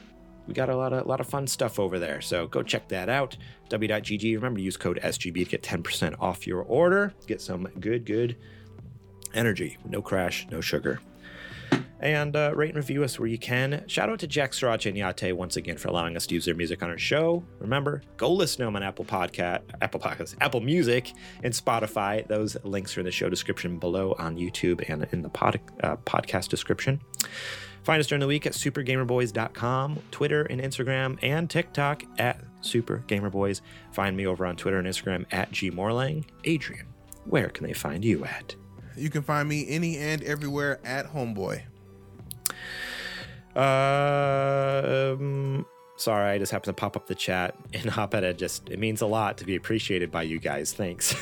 we got a lot of lot of fun stuff over there. So go check that out. W.GG. Remember to use code SGB to get 10% off your order. Get some good, good energy. No crash, no sugar. And uh, rate and review us where you can. Shout out to Jack Sriracha and Yate once again for allowing us to use their music on our show. Remember, go listen to them on Apple Podcast, Apple Podcasts, Apple Music, and Spotify. Those links are in the show description below on YouTube and in the pod, uh, podcast description. Find us during the week at supergamerboys.com, Twitter and Instagram, and TikTok at supergamerboys. Find me over on Twitter and Instagram at gmorlang. Adrian, where can they find you at?
You can find me any and everywhere at Homeboy.
Um, sorry, I just happened to pop up the chat and Hophead Ed. Just it means a lot to be appreciated by you guys. Thanks.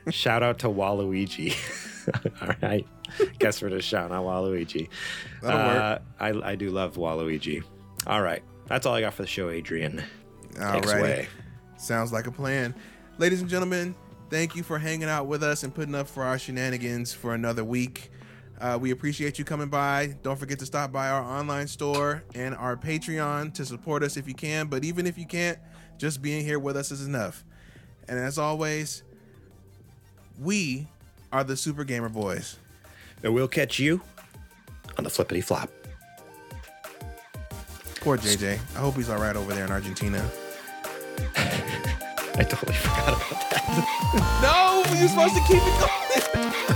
Shout out to Waluigi. All right, guess we're just shouting out Waluigi. Uh, I I do love Waluigi. All right, that's all I got for the show, Adrian.
Alrighty.
away.
Sounds like a plan. Ladies and gentlemen, thank you for hanging out with us and putting up for our shenanigans for another week. Uh, we appreciate you coming by. Don't forget to stop by our online store and our Patreon to support us if you can. But even if you can't, just being here with us is enough. And as always, we are the Super Gamer Boys.
And we'll catch you on the flippity flop.
Poor JJ. I hope he's all right over there in Argentina.
I totally forgot about that.
No, you're supposed to keep it going.